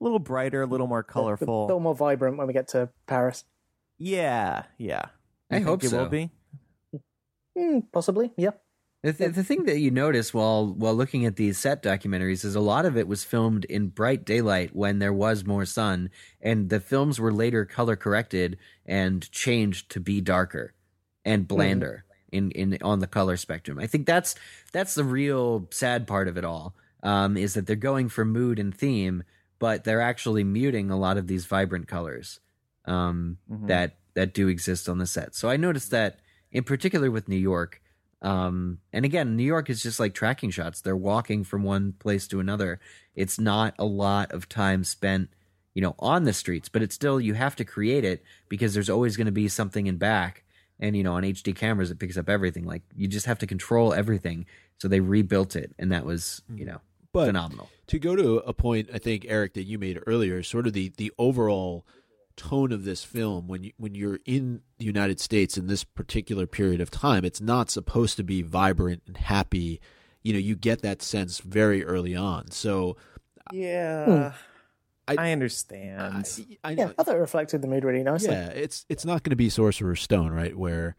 a little brighter, a little more colorful, a little more vibrant when we get to Paris. Yeah, yeah. I You hope think it so. will be. Mm, possibly, yeah. The, th- the thing that you notice while while looking at these set documentaries is a lot of it was filmed in bright daylight when there was more sun, and the films were later color corrected and changed to be darker and blander in, in on the color spectrum. I think that's that's the real sad part of it all. Um, is that they're going for mood and theme, but they're actually muting a lot of these vibrant colors um, Mhm. that that do exist on the set. So I noticed that in particular with New York. Um, and again, New York is just like tracking shots. They're walking from one place to another. It's not a lot of time spent, you know, on the streets, but it's still you have to create it because there's always going to be something in back. And you know, on HD cameras, it picks up everything. Like you just have to control everything. So they rebuilt it, and that was you know But phenomenal. to go to a point, I think Eric that you made earlier, sort of the the overall tone of this film when you when you're in the United States in this particular period of time, it's not supposed to be vibrant and happy. You know, you get that sense very early on. So Yeah. I- I, understand. I, I Yeah, know, I thought it reflected the mood really nicely. yeah, it's it's not going to be Sorcerer's Stone, right? Where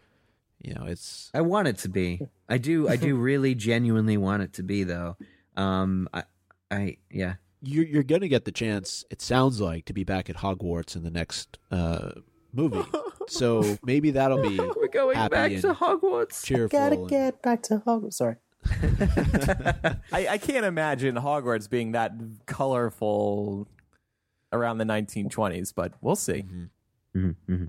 you know it's I want it to be. I do. I do really genuinely want it to be, though. Um, I, I, yeah. You're you're going to get the chance. It sounds like to be back at Hogwarts in the next uh, movie. so maybe that'll be We're going happy back to Hogwarts. cheerful. Gotta and- get back to Hogwarts. Sorry. I, I can't imagine Hogwarts being that colorful around the 1920s, but we'll see. Mhm. Mhm, mhm.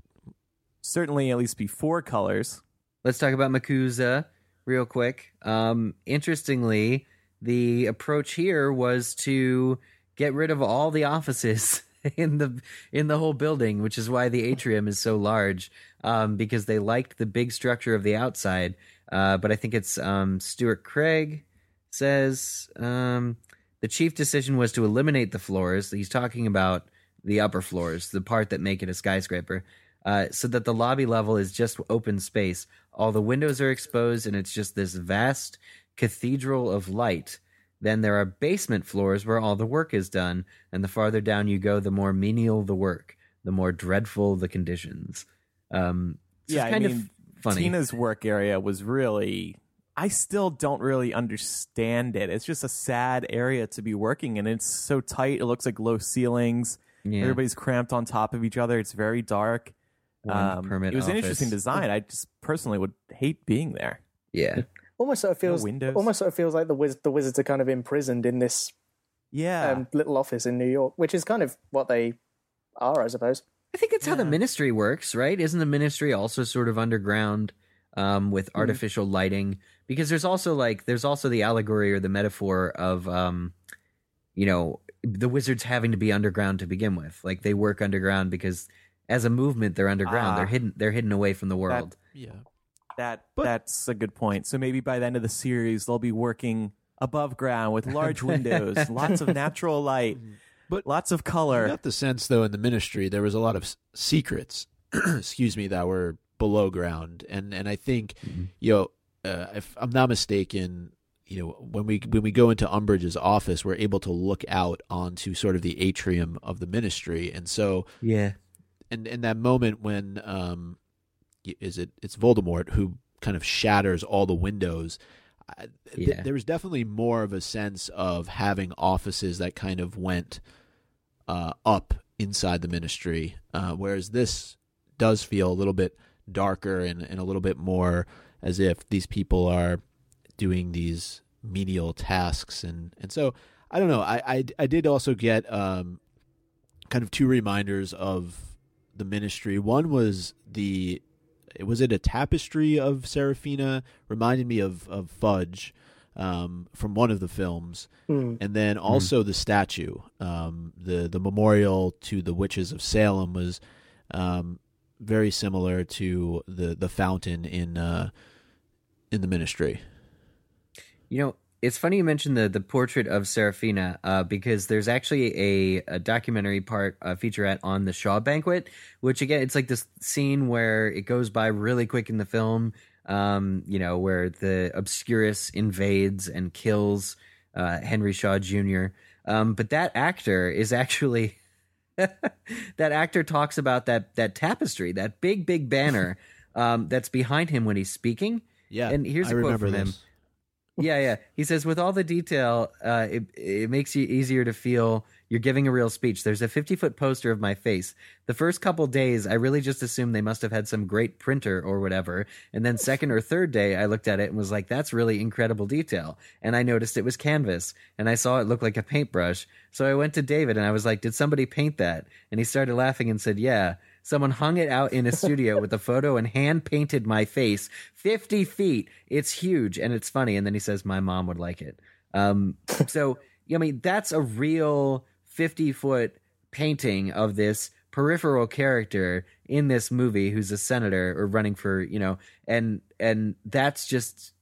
Certainly, at least before colors. Let's talk about MACUSA real quick. Um, interestingly, the approach here was to get rid of all the offices in the in the whole building, which is why the atrium is so large. Um, because they liked the big structure of the outside. Uh, but I think it's um, Stuart Craig says um, the chief decision was to eliminate the floors. He's talking about the upper floors, the part that make it a skyscraper, uh, so that the lobby level is just open space. All the windows are exposed, and it's just this vast cathedral of light. Then there are basement floors where all the work is done, and the farther down you go, the more menial the work, the more dreadful the conditions. Um, so Yeah, it's I kind mean, of funny. Tina's work area was really. I still don't really understand it. It's just a sad area to be working in. It's so tight. It looks like low ceilings. yeah. Everybody's cramped on top of each other. It's very dark. Um, it was an interesting design. I just personally would hate being there. Yeah. Almost sort of feels. windows. almost sort of feels like the wiz- the wizards are kind of imprisoned in this Yeah. um, little office in New York, which is kind of what they are, I suppose. I think it's how the ministry works, right? Isn't the ministry also sort of underground um, with Hmm. artificial lighting? Because there's also like there's also the allegory or the metaphor of um, you know the wizards having to be underground to begin with. Like they work underground because as a movement they're underground. Ah. they're hidden. They're hidden away from the world. Yeah. That But- that's a good point. So maybe by the end of the series, they'll be working above ground with large windows, lots of natural light, But lots of color. got the sense, though, in the ministry, there was a lot of s- secrets, excuse me, that were below ground, and and I think, Mhm. you know, uh, if I'm not mistaken, you know, when we when we go into Umbridge's office, we're able to look out onto sort of the atrium of the ministry, and so, Yeah. and and that moment when, um, y- is it it's Voldemort who kind of shatters all the windows. I, th- there was definitely more of a sense of having offices that kind of went uh, up inside the ministry, uh, whereas this does feel a little bit darker and, and a little bit more as if these people are doing these menial tasks and and so I don't know I I, I did also get um, kind of two reminders of the ministry. One was the was it a tapestry of Seraphina? Reminded me of of Fudge um, from one of the films, Hmm. and then also the statue, um, the the memorial to the witches of Salem was um, very similar to the the fountain in uh, in the ministry. You know, it's funny you mentioned the the portrait of Seraphina uh, because there's actually a, a documentary part a featurette on the Shaw banquet, which again it's like this scene where it goes by really quick in the film. Um, you know, where the Obscurus invades and kills uh, Henry Shaw Jr. Um, but that actor is actually that actor talks about that that tapestry, that big big banner um, that's behind him when he's speaking. Yeah, And here's I a quote remember from him. Yeah, yeah. He says, with all the detail, uh, it it makes you easier to feel you're giving a real speech. There's a 50 foot poster of my face. The first couple days, I really just assumed they must have had some great printer or whatever. And then second or third day, I looked at it and was like, that's really incredible detail. And I noticed it was canvas, and I saw it look like a paintbrush. So I went to David and I was like, did somebody paint that? And he started laughing and said, yeah. Someone hung it out in a studio with a photo and hand painted my face 50 feet. It's huge and it's funny. And then he says, My mom would like it. Um, so, I mean, that's a real 50 foot painting of this peripheral character in this movie who's a senator or running for, you know, and, and that's just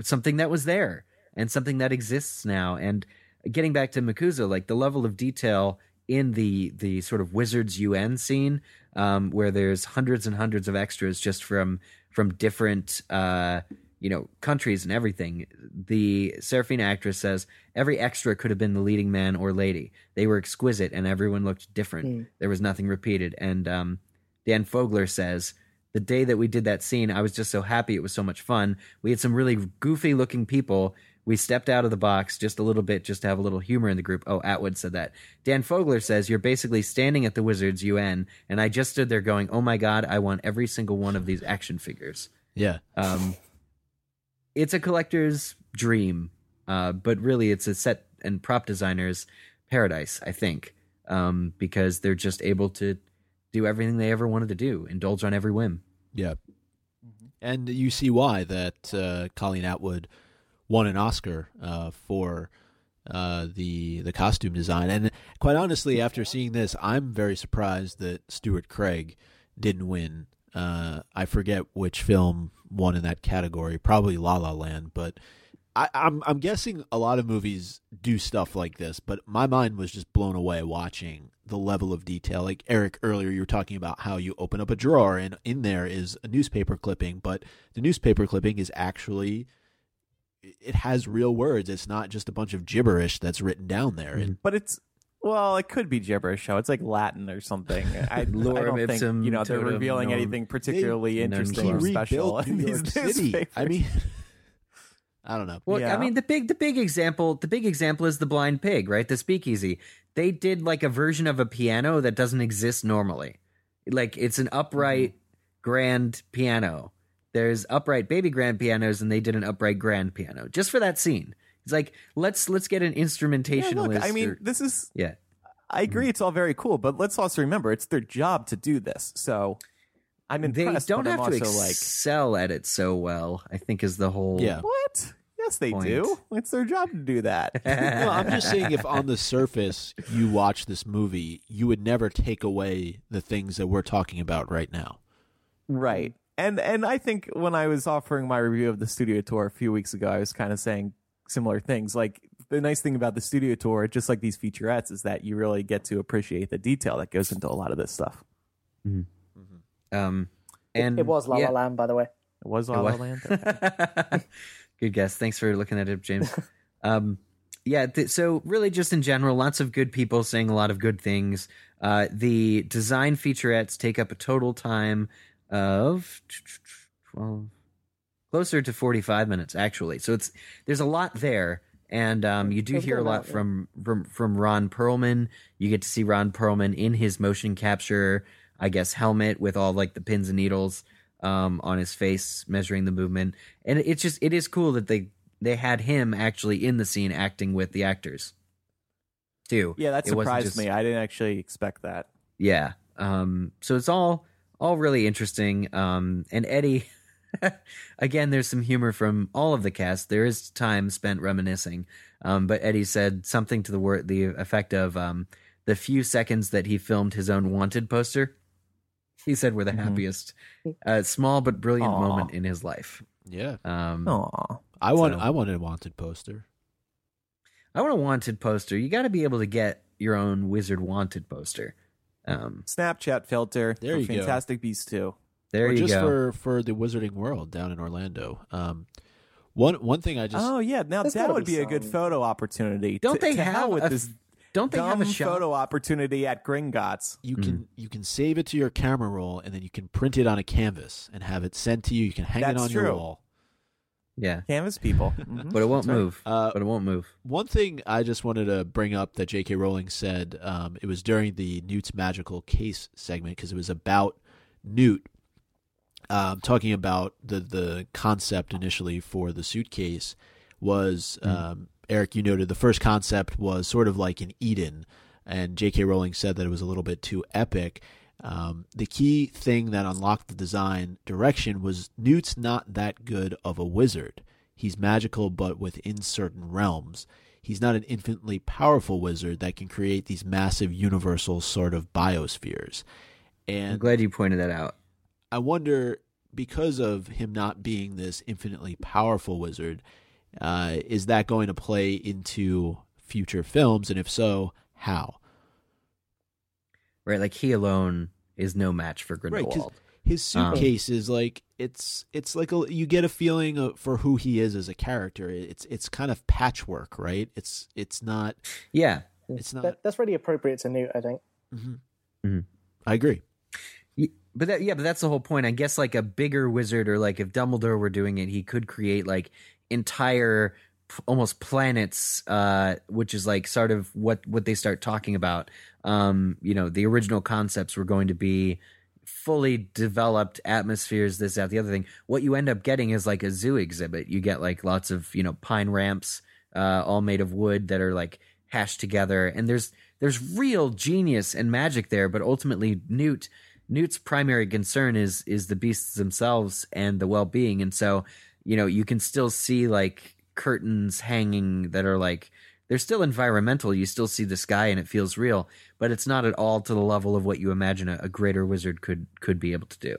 something that was there and something that exists now. And getting back to MACUSA, like the level of detail in the the sort of Wizards UN scene, um, where there's hundreds and hundreds of extras just from from different uh, you know countries and everything. The Seraphina actress says every extra could have been the leading man or lady. They were exquisite, and everyone looked different. There was nothing repeated. And um, Dan Fogler says. The day that we did that scene, I was just so happy. It was so much fun. We had some really goofy looking people we stepped out of the box just a little bit just to have a little humor in the group. Oh, Atwood said that. Dan Fogler says you're basically standing at the Wizards UN, and I just stood there going, "Oh my god, I want every single one of these action figures." Yeah, Um, it's a collector's dream, uh, but really, it's a set and prop designer's paradise. I think um, because they're just able to do everything they ever wanted to do, indulge on every whim. yeah, and you see why that uh, Colleen Atwood won an Oscar uh, for uh, the the costume design. And quite honestly, after seeing this, I'm very surprised that Stuart Craig didn't win. Uh, I forget which film won in that category, probably La La Land, but. I, I'm I'm guessing a lot of movies do stuff like this, but my mind was just blown away watching the level of detail. Like Eric earlier, you were talking about how you open up a drawer and in there is a newspaper clipping, but the newspaper clipping is actually it has real words. It's not just a bunch of gibberish that's written down there. And But it's well, it could be gibberish. Show it's like Latin or something. I, I don't think you know they're revealing non- anything particularly non interesting or special in these York I mean, I don't know. Well, Yeah. I mean the big the big example the big example is the blind pig, right? The speakeasy. They did like a version of a piano that doesn't exist normally. Like it's an upright mm-hmm. grand piano. There's upright baby grand pianos and they did an upright grand piano just for that scene. It's like let's let's get an Yeah, instrumentationalist. look, I mean, or- this is. yeah. I agree. Mm-hmm. It's all very cool, but let's also remember it's their job to do this. So I'm They don't have to also like, excel at it so well, I think is the whole Yeah. what? Yes, they Point. do. It's their job to do that. no, I'm just saying if on the surface you watch this movie, you would never take away the things that we're talking about right now. Right. And and I think when I was offering my review of the studio tour a few weeks ago, I was kind of saying similar things. Like the nice thing about the studio tour, just like these featurettes, is that you really get to appreciate the detail that goes into a lot of this stuff. um and it was La yeah. La Land, by the way. It was La La? Land. Okay. good guess. Thanks for looking at it, James. um, yeah. Th- so really, just in general, lots of good people saying a lot of good things. Uh, the design featurettes take up a total time of 12, closer to 45 minutes actually. So it's there's a lot there. And um, you do There's hear a lot, from, from from Ron Perlman. You get to see Ron Perlman in his motion capture, I guess, helmet with all like the pins and needles um, on his face, measuring the movement. And it's just it is cool that they they had him actually in the scene acting with the actors too. Yeah, that It surprised just- me. I didn't actually expect that. Yeah. Um, so it's all all really interesting. Um, and Eddie, again, there's some humor from all of the cast. There is time spent reminiscing. Um, but Eddie said something to the word the effect of um, the few seconds that he filmed his own wanted poster. He said were the Mhm. happiest, uh, small but brilliant Aw. moment in his life. Yeah, Um, Aw. I want So- I wanted a wanted poster. I want a wanted poster. You got to be able to get your own Wizard wanted poster. Um, Snapchat filter There for you go. Fantastic Beasts 2. there or you just go. for for the Wizarding World down in Orlando. Um, one one thing I just oh yeah, now There's that would be be a good photo opportunity. Don't to, they to have with a- this don't they have a show? photo opportunity at Gringotts? you Mm. can you can save it to your camera roll and then you can print it on a canvas and have it sent to you. You can hang it That's on your wall. Yeah, Canvas people. Mhm. but it won't That's right. move. Uh, but it won't move. One thing I just wanted to bring up that J.K. Rowling said, um, it was during the Newt's magical case segment because it was about Newt, um, talking about the the concept initially for the suitcase was um, Eric. You noted the first concept was sort of like an Eden, and J.K. Rowling said that it was a little bit too epic. Um, the key thing that unlocked the design direction was Newt's not that good of a wizard. He's magical, but within certain realms. He's not an infinitely powerful wizard that can create these massive universal sort of biospheres. And I'm glad you pointed that out. I wonder, because of him not being this infinitely powerful wizard, uh, is that going to play into future films? And if so, how? Right, like he alone is no match for Right, 'cause- Grindelwald. His Um, suitcase is like it's it's like a, you get a feeling of, for who he is as a character. It's it's kind of patchwork, right? It's it's not yeah, it's not. That, that's really appropriate to Newt, I think. Mhm. Mhm. I agree. Y- but that, yeah, but that's the whole point. I guess like a bigger wizard, or like if Dumbledore were doing it, he could create like entire, p- almost planets, uh, which is like sort of what what they start talking about. Um, you know, the original concepts were going to be fully developed atmospheres, this, that, the other thing. What you end up getting is like a zoo exhibit. You get like lots of you know pine ramps, uh, all made of wood that are like hashed together, and there's there's real genius and magic there. But ultimately, Newt Newt's primary concern is is the beasts themselves and the well being, and so you know you can still see like curtains hanging that are like they're still environmental. You still see the sky and it feels real, but it's not at all to the level of what you imagine a, a greater wizard could could be able to do.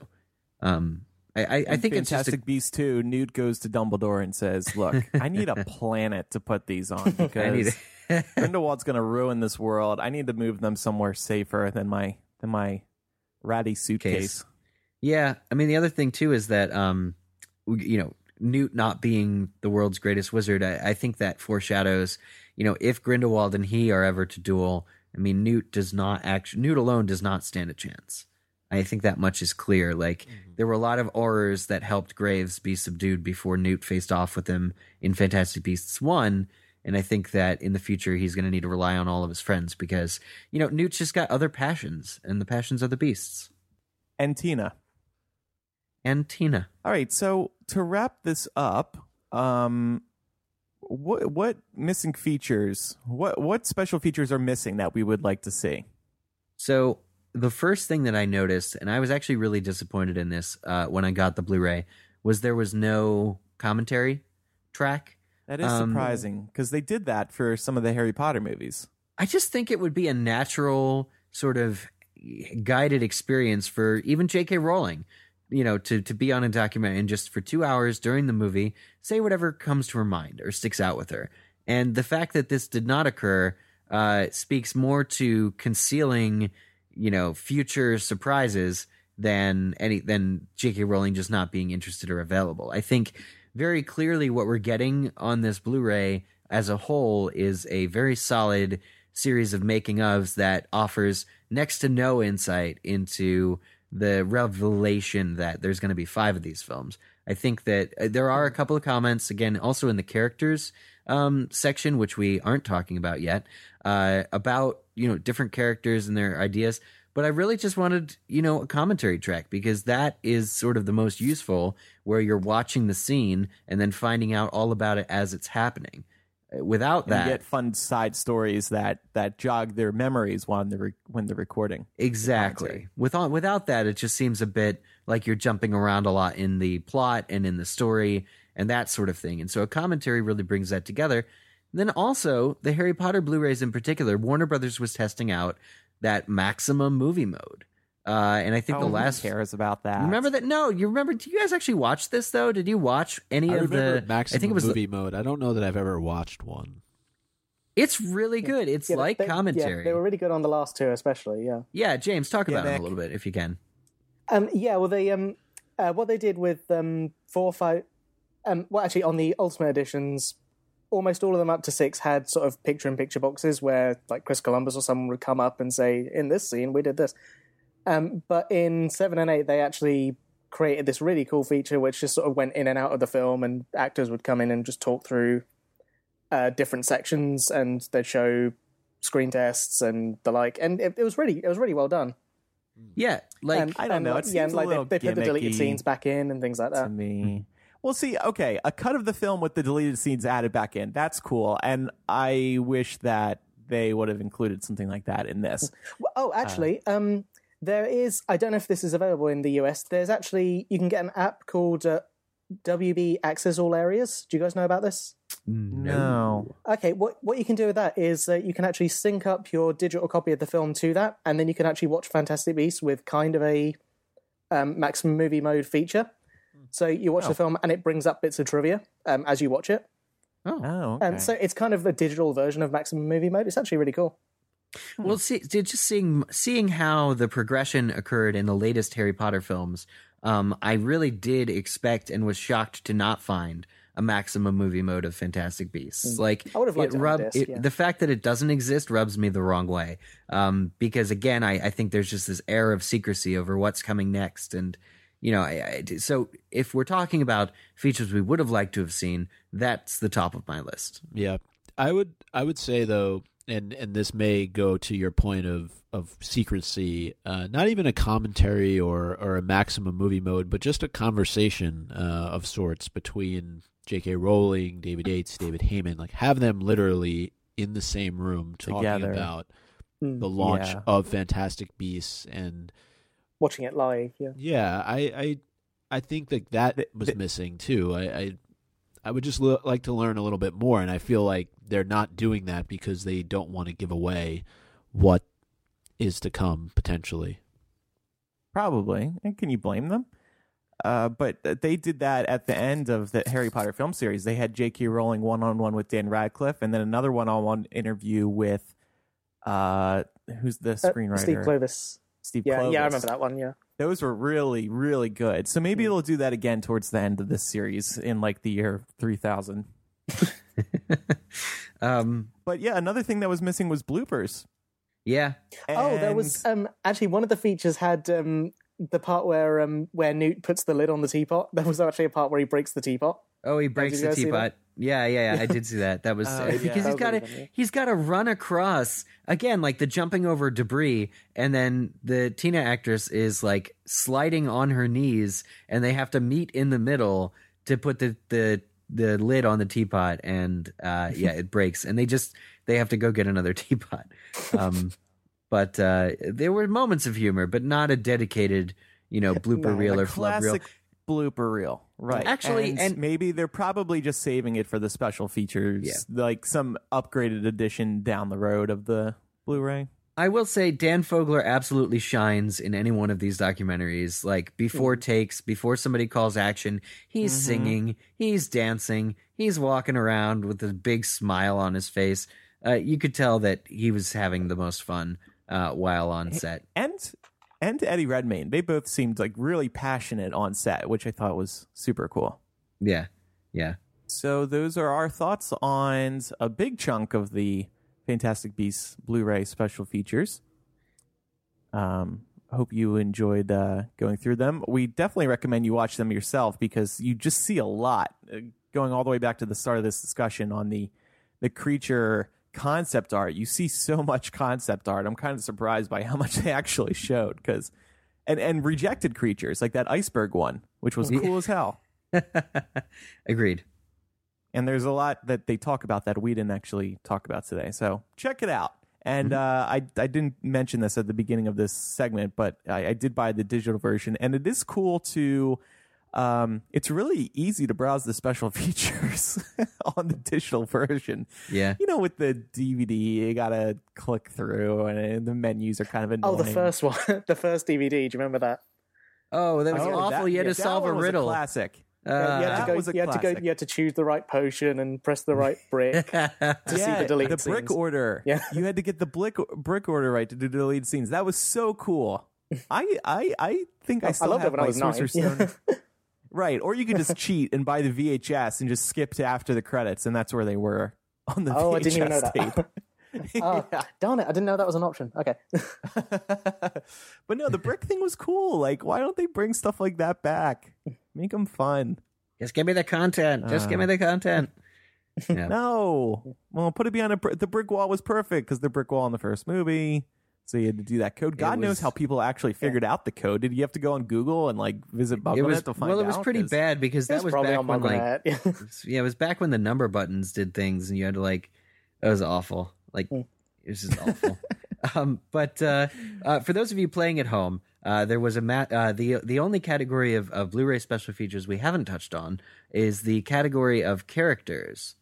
Um, I, I, I In think it's just a, Fantastic Beasts 2, Newt goes to Dumbledore and says, Look, I need a planet to put these on because Grindelwald's going to ruin this world. I need to move them somewhere safer than my than my ratty suitcase. Case. Yeah, I mean the other thing too is that um, you know Newt not being the world's greatest wizard, I, I think that foreshadows, you know, if Grindelwald and he are ever to duel, I mean Newt does not actually Newt alone does not stand a chance. I think that much is clear. Like mm-hmm. there were a lot of Aurors that helped Graves be subdued before Newt faced off with him in Fantastic Beasts one. And I think that in the future he's going to need to rely on all of his friends because you know Newt's just got other passions, and the passions are the beasts And Tina. And Tina. All right, so to wrap this up, um what what missing features? What what special features are missing that we would like to see? So the first thing that I noticed, and I was actually really disappointed in this uh, when I got the Blu-ray, was there was no commentary track. That is Um, surprising because they did that for some of the Harry Potter movies. I just think it would be a natural sort of guided experience for even J.K. Rowling, you know, to to be on a documentary and just for two hours during the movie say whatever comes to her mind or sticks out with her. And the fact that this did not occur uh, speaks more to concealing, you know, future surprises than any than J.K. Rowling just not being interested or available. I think very clearly what we're getting on this Blu-ray as a whole is a very solid series of making ofs that offers next to no insight into the revelation that there's going to be five of these films. I think that uh, there are a couple of comments again, also in the characters um, section, which we aren't talking about yet, uh, about you know different characters and their ideas. But I really just wanted you know a commentary track because that is sort of the most useful, where you're watching the scene and then finding out all about it as it's happening. Without And that, get fun side stories that that jog their memories when they're when they're recording. Exactly. Without without that, it just seems a bit like you're jumping around a lot in the plot and in the story and that sort of thing. And so a commentary really brings that together. then also the Harry Potter Blu-rays in particular, Warner Brothers was testing out that maximum movie mode. Uh, and I think Oh, the who last cares about that. remember that? No, you remember? Do you guys actually watch this though? Did you watch any I of the? maximum I think it was. movie mode. I don't know that I've ever watched one. It's really good. It's Yeah, like they- commentary. Yeah, they were really good on the last two, especially. Yeah. Yeah, James, talk Yeah, about it Nick. a little bit if you can. Um, yeah, well, they um, uh, what they did with um, four, five, um, well, actually, on the Ultimate editions, almost all of them up to six had sort of picture-in-picture boxes where, like, Chris Columbus or someone would come up and say, "In this scene, we did this." Um, but in seven and eight, they actually created this really cool feature, which just sort of went in and out of the film, and actors would come in and just talk through uh, different sections, and they'd show screen tests and the like, and it, it was really, it was really well done. Yeah, like And- I don't and, know, it yeah, and, like they, they put the deleted scenes back in and things like that. to me. Well, see, okay, a cut of the film with the deleted scenes added back in. That's cool, and I wish that they would have included something like that in this. Well, Oh, actually, um, there is. I don't know if this is available in the US. There's actually you can get an app called uh, WB Access All Areas. Do you guys know about this? No, Okay, what what you can do with that is uh, you can actually sync up your digital copy of the film to that, and then you can actually watch Fantastic Beasts with kind of a um, maximum movie mode feature. So you watch Oh. the film, and it brings up bits of trivia um, as you watch it. oh, okay. And so it's kind of a digital version of maximum movie mode. It's actually really cool. Well, see, see, just seeing seeing how the progression occurred in the latest Harry Potter films, um, I really did expect and was shocked to not find a maximum movie mode of Fantastic Beasts. Like I would have liked it rub- disc, it- yeah. the fact that it doesn't exist rubs me the wrong way. Um, because again, I, I think there's just this air of secrecy over what's coming next, and you know, I, I, so if we're talking about features we would have liked to have seen, that's the top of my list. Yeah, I would. I would say though, and and this may go to your point of of secrecy. Uh, not even a commentary or or a maximum movie mode, but just a conversation uh, of sorts between J.K. Rowling, David Yates, David Heyman. Like have them literally in the same room talking Together. about Mm. the launch Yeah. of Fantastic Beasts and Watching it live, yeah. yeah, I I I think that that was missing too. I I, I would just l- like to learn a little bit more, and I feel like they're not doing that because they don't want to give away what is to come potentially. Probably. And can you blame them? Uh, but they did that at the end of the Harry Potter film series. They had J.K. Rowling one on one with Dan Radcliffe, and then another one on one interview with uh, who's the Uh, screenwriter? Steve Clovis. Steve Yeah, Kloves. yeah, I remember that one. Yeah. Those were really, really good. So maybe they'll do that again towards the end of this series in like the year three thousand. Um, But yeah, another thing that was missing was bloopers. yeah, Oh, there was um actually one of the features had um the part where um where Newt puts the lid on the teapot. There was actually a part where he breaks the teapot. Oh, he breaks the guys see that? teapot. Yeah, yeah, yeah. I did see that. That was uh, because That he's got to he's got to run across again, like the jumping over debris, and then the Tina actress is like sliding on her knees, and they have to meet in the middle to put the the the lid on the teapot, and uh, yeah, it breaks, and they just they have to go get another teapot. Um, but uh, there were moments of humor, but not a dedicated, you know, blooper No, reel or flub reel. Classic blooper reel, right? Actually, and, and- maybe they're probably just saving it for the special features, Yeah. like some upgraded edition down the road of the Blu-ray. I will say Dan Fogler absolutely shines in any one of these documentaries. Like before takes, before somebody calls action, he's Mhm. singing, he's dancing, he's walking around with a big smile on his face. Uh, you could tell that he was having the most fun uh, while on set. and and to Eddie Redmayne. They both seemed like really passionate on set, which I thought was super cool. Yeah, yeah. So those are our thoughts on a big chunk of the Fantastic Beasts Blu-ray special features. Um, hope you enjoyed uh, going through them. We definitely recommend you watch them yourself because you just see a lot. Uh, going all the way back to the start of this discussion on the the creature concept art, you see so much concept art. I'm kind of surprised by how much they actually showed because and and rejected creatures like that iceberg one, which was cool as hell. Agreed. And there's a lot that they talk about that we didn't actually talk about today. So check it out. And uh, I I didn't mention this at the beginning of this segment, but I, I did buy the digital version, and it is cool to. Um, it's really easy to browse the special features on the digital version. Yeah. You know, with the DVD, you gotta click through, and the menus are kind of annoying. Oh, the first one, the first DVD. Do you remember that? Oh, that was Oh, awful. that- you had yeah, to that solve a one was riddle. classic. Uh, you had that to go. was a You had to go. classic. You had to choose the right potion and press the right brick to see the delete the scenes. brick order. Yeah. you had to get the brick brick order right to do the deleted scenes. That was so cool. I I I think I I still loved it have when I my was nine. Sorcerer's Stone. Right, or you could just cheat and buy the VHS and just skip to after the credits, and that's where they were on the Oh, VHS I didn't even know that. tape. Oh, Yeah. darn it! I didn't know that was an option. Okay. but no, the brick thing was cool. Like, why don't they bring stuff like that back? Make them fun. Just give me the content. Just Uh. give me the content. Yeah. No, well, put it behind a br- the brick wall was perfect because the brick wall in the first movie. So you had to do that code. God knows how people actually figured out the code. Did you have to go on Google and like visit BugNet It was to find out? well. It was pretty 'Cause- bad because that It's was back when like yeah, it was back when the number buttons did things, and you had to like that was awful. Like Hmm. it was just awful. um, but uh, uh, for those of you playing at home, uh, there was a ma- uh, the the only category of, of Blu-ray special features we haven't touched on is the category of characters,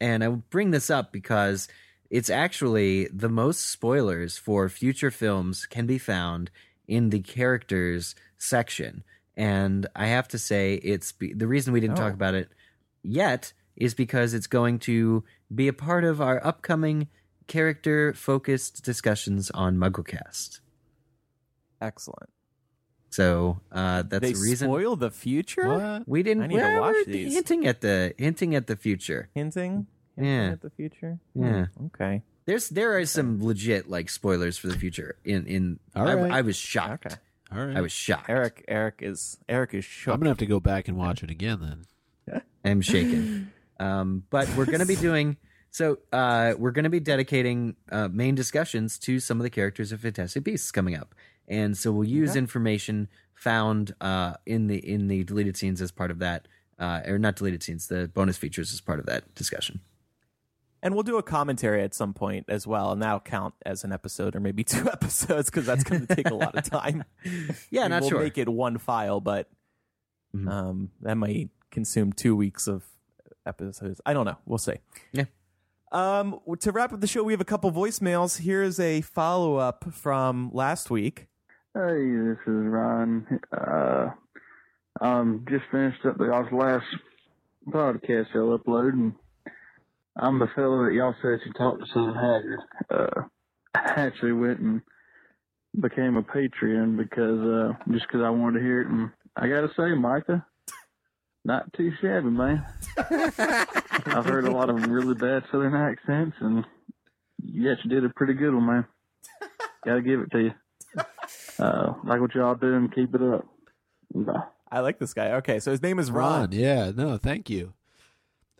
and I bring this up because it's actually the most spoilers for future films can be found in the characters section. And I have to say, it's be- the reason we didn't Oh. talk about it yet is because it's going to be a part of our upcoming character focused discussions on MuggleCast. excellent. So uh, that's they the reason spoil the future. What? we didn't. I need to watch we're these. Hinting at the hinting at the future. Hinting, hinting Yeah. at the future. Yeah. Hmm, okay. There's there are some legit like spoilers for the future. In in All I, right. I was shocked. Okay. All right. I was shocked. Eric, Eric is Eric is shocked. I'm gonna have to go back and watch it again then. I'm shaken. Um, but we're going to be doing so. Uh, we're going to be dedicating uh, main discussions to some of the characters of Fantastic Beasts coming up, and so we'll use information found uh, in the in the deleted scenes as part of that, uh, or not deleted scenes, the bonus features as part of that discussion. And we'll do a commentary at some point as well, and that'll count as an episode or maybe two episodes because that's going to take a lot of time. Yeah, not we'll sure. make it one file, but Mhm. um, that might consume two weeks of episodes. I don't know. We'll see. Yeah. Um, to wrap up the show, we have a couple voicemails. Here's a follow up from last week. Hey, this is Ron. Uh, um, just finished up the last podcast y'all uploading. I'm the fellow that y'all said you talked to Southern Hagrid. Uh, I actually went and became a Patreon because, uh, just because I wanted to hear it. And I gotta say, Micah, not too shabby, man. I've heard a lot of really bad Southern accents, and you actually did a pretty good one, man. Gotta give it to you. Uh, like what y'all doing, keep it up. Bye. I like this guy. Okay, so his name is Ron. Ron, yeah, no, thank you.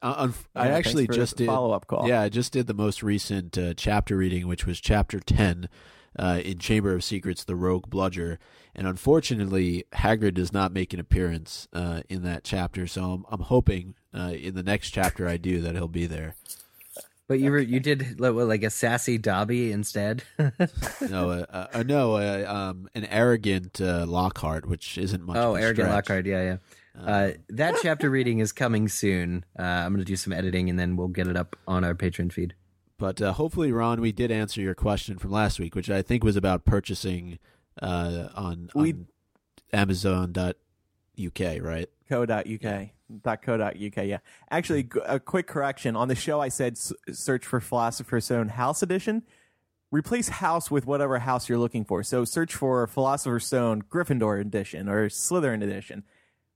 Uh, unf- I Yeah, actually for just the did follow-up call. Yeah, I just did the most recent uh, chapter reading, which was chapter ten uh, in Chamber of Secrets: The Rogue Bludger, and unfortunately, Hagrid does not make an appearance uh, in that chapter. So I'm, I'm hoping uh, in the next chapter I do that he'll be there. But you were you did like, what, like a sassy Dobby instead. No, uh, uh, no, uh, um, an arrogant uh, Lockhart, which isn't much. oh, of a arrogant stretch. Lockhart. Yeah, yeah. Uh, that chapter reading is coming soon. Uh, I'm going to do some editing and then we'll get it up on our Patreon feed. But uh, hopefully, Ron, we did answer your question from last week, which I think was about purchasing uh, on, We- on Amazon.uk, right? co.uk dot co.uk yeah actually a quick correction on the show i said s- search for philosopher's stone house edition replace house with whatever house you're looking for so search for philosopher's stone gryffindor edition or slytherin edition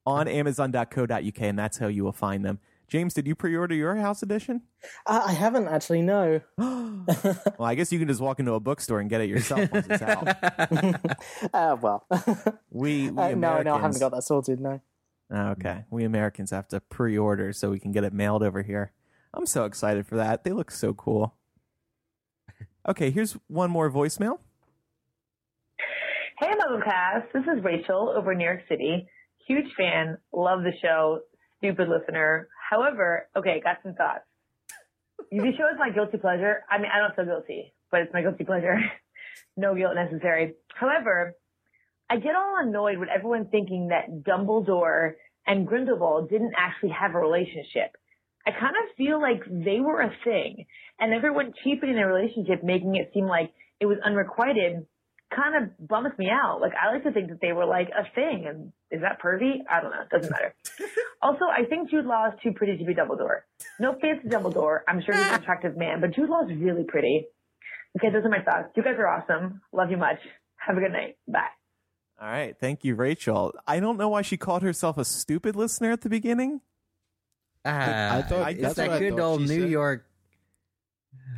on amazon.co.uk and that's how you will find them James, did you pre-order your house edition? Uh, I haven't actually. No. well, I guess you can just walk into a bookstore and get it yourself once it's out. uh, well. We, we Uh, no, no, I haven't got that sorted. No. Oh, okay. We Americans have to pre-order so we can get it mailed over here. I'm so excited for that. They look so cool. Okay, here's one more voicemail. Hey, MuggleCast. This is Rachel over in New York City. Huge fan. Love the show. Stupid listener. However, okay, got some thoughts. The show is my guilty pleasure. I mean, I don't feel guilty, but it's my guilty pleasure. no guilt necessary. However, I get all annoyed with everyone thinking that Dumbledore and Grindelwald didn't actually have a relationship. I kind of feel like they were a thing, and everyone cheapening their relationship, making it seem like it was unrequited, kind of bums me out. Like I like to think that they were like a thing, and is that pervy? I don't know. It Doesn't matter. also, I think Jude Law is too pretty to be Dumbledore. No offense to Dumbledore. I'm sure he's an attractive man, but Jude Law is really pretty. Okay, those are my thoughts. You guys are awesome. Love you much. Have a good night. Bye. All right, thank you, Rachel. I don't know why she called herself a stupid listener at the beginning. Ah, I thought- it's that's that what I good old New said. York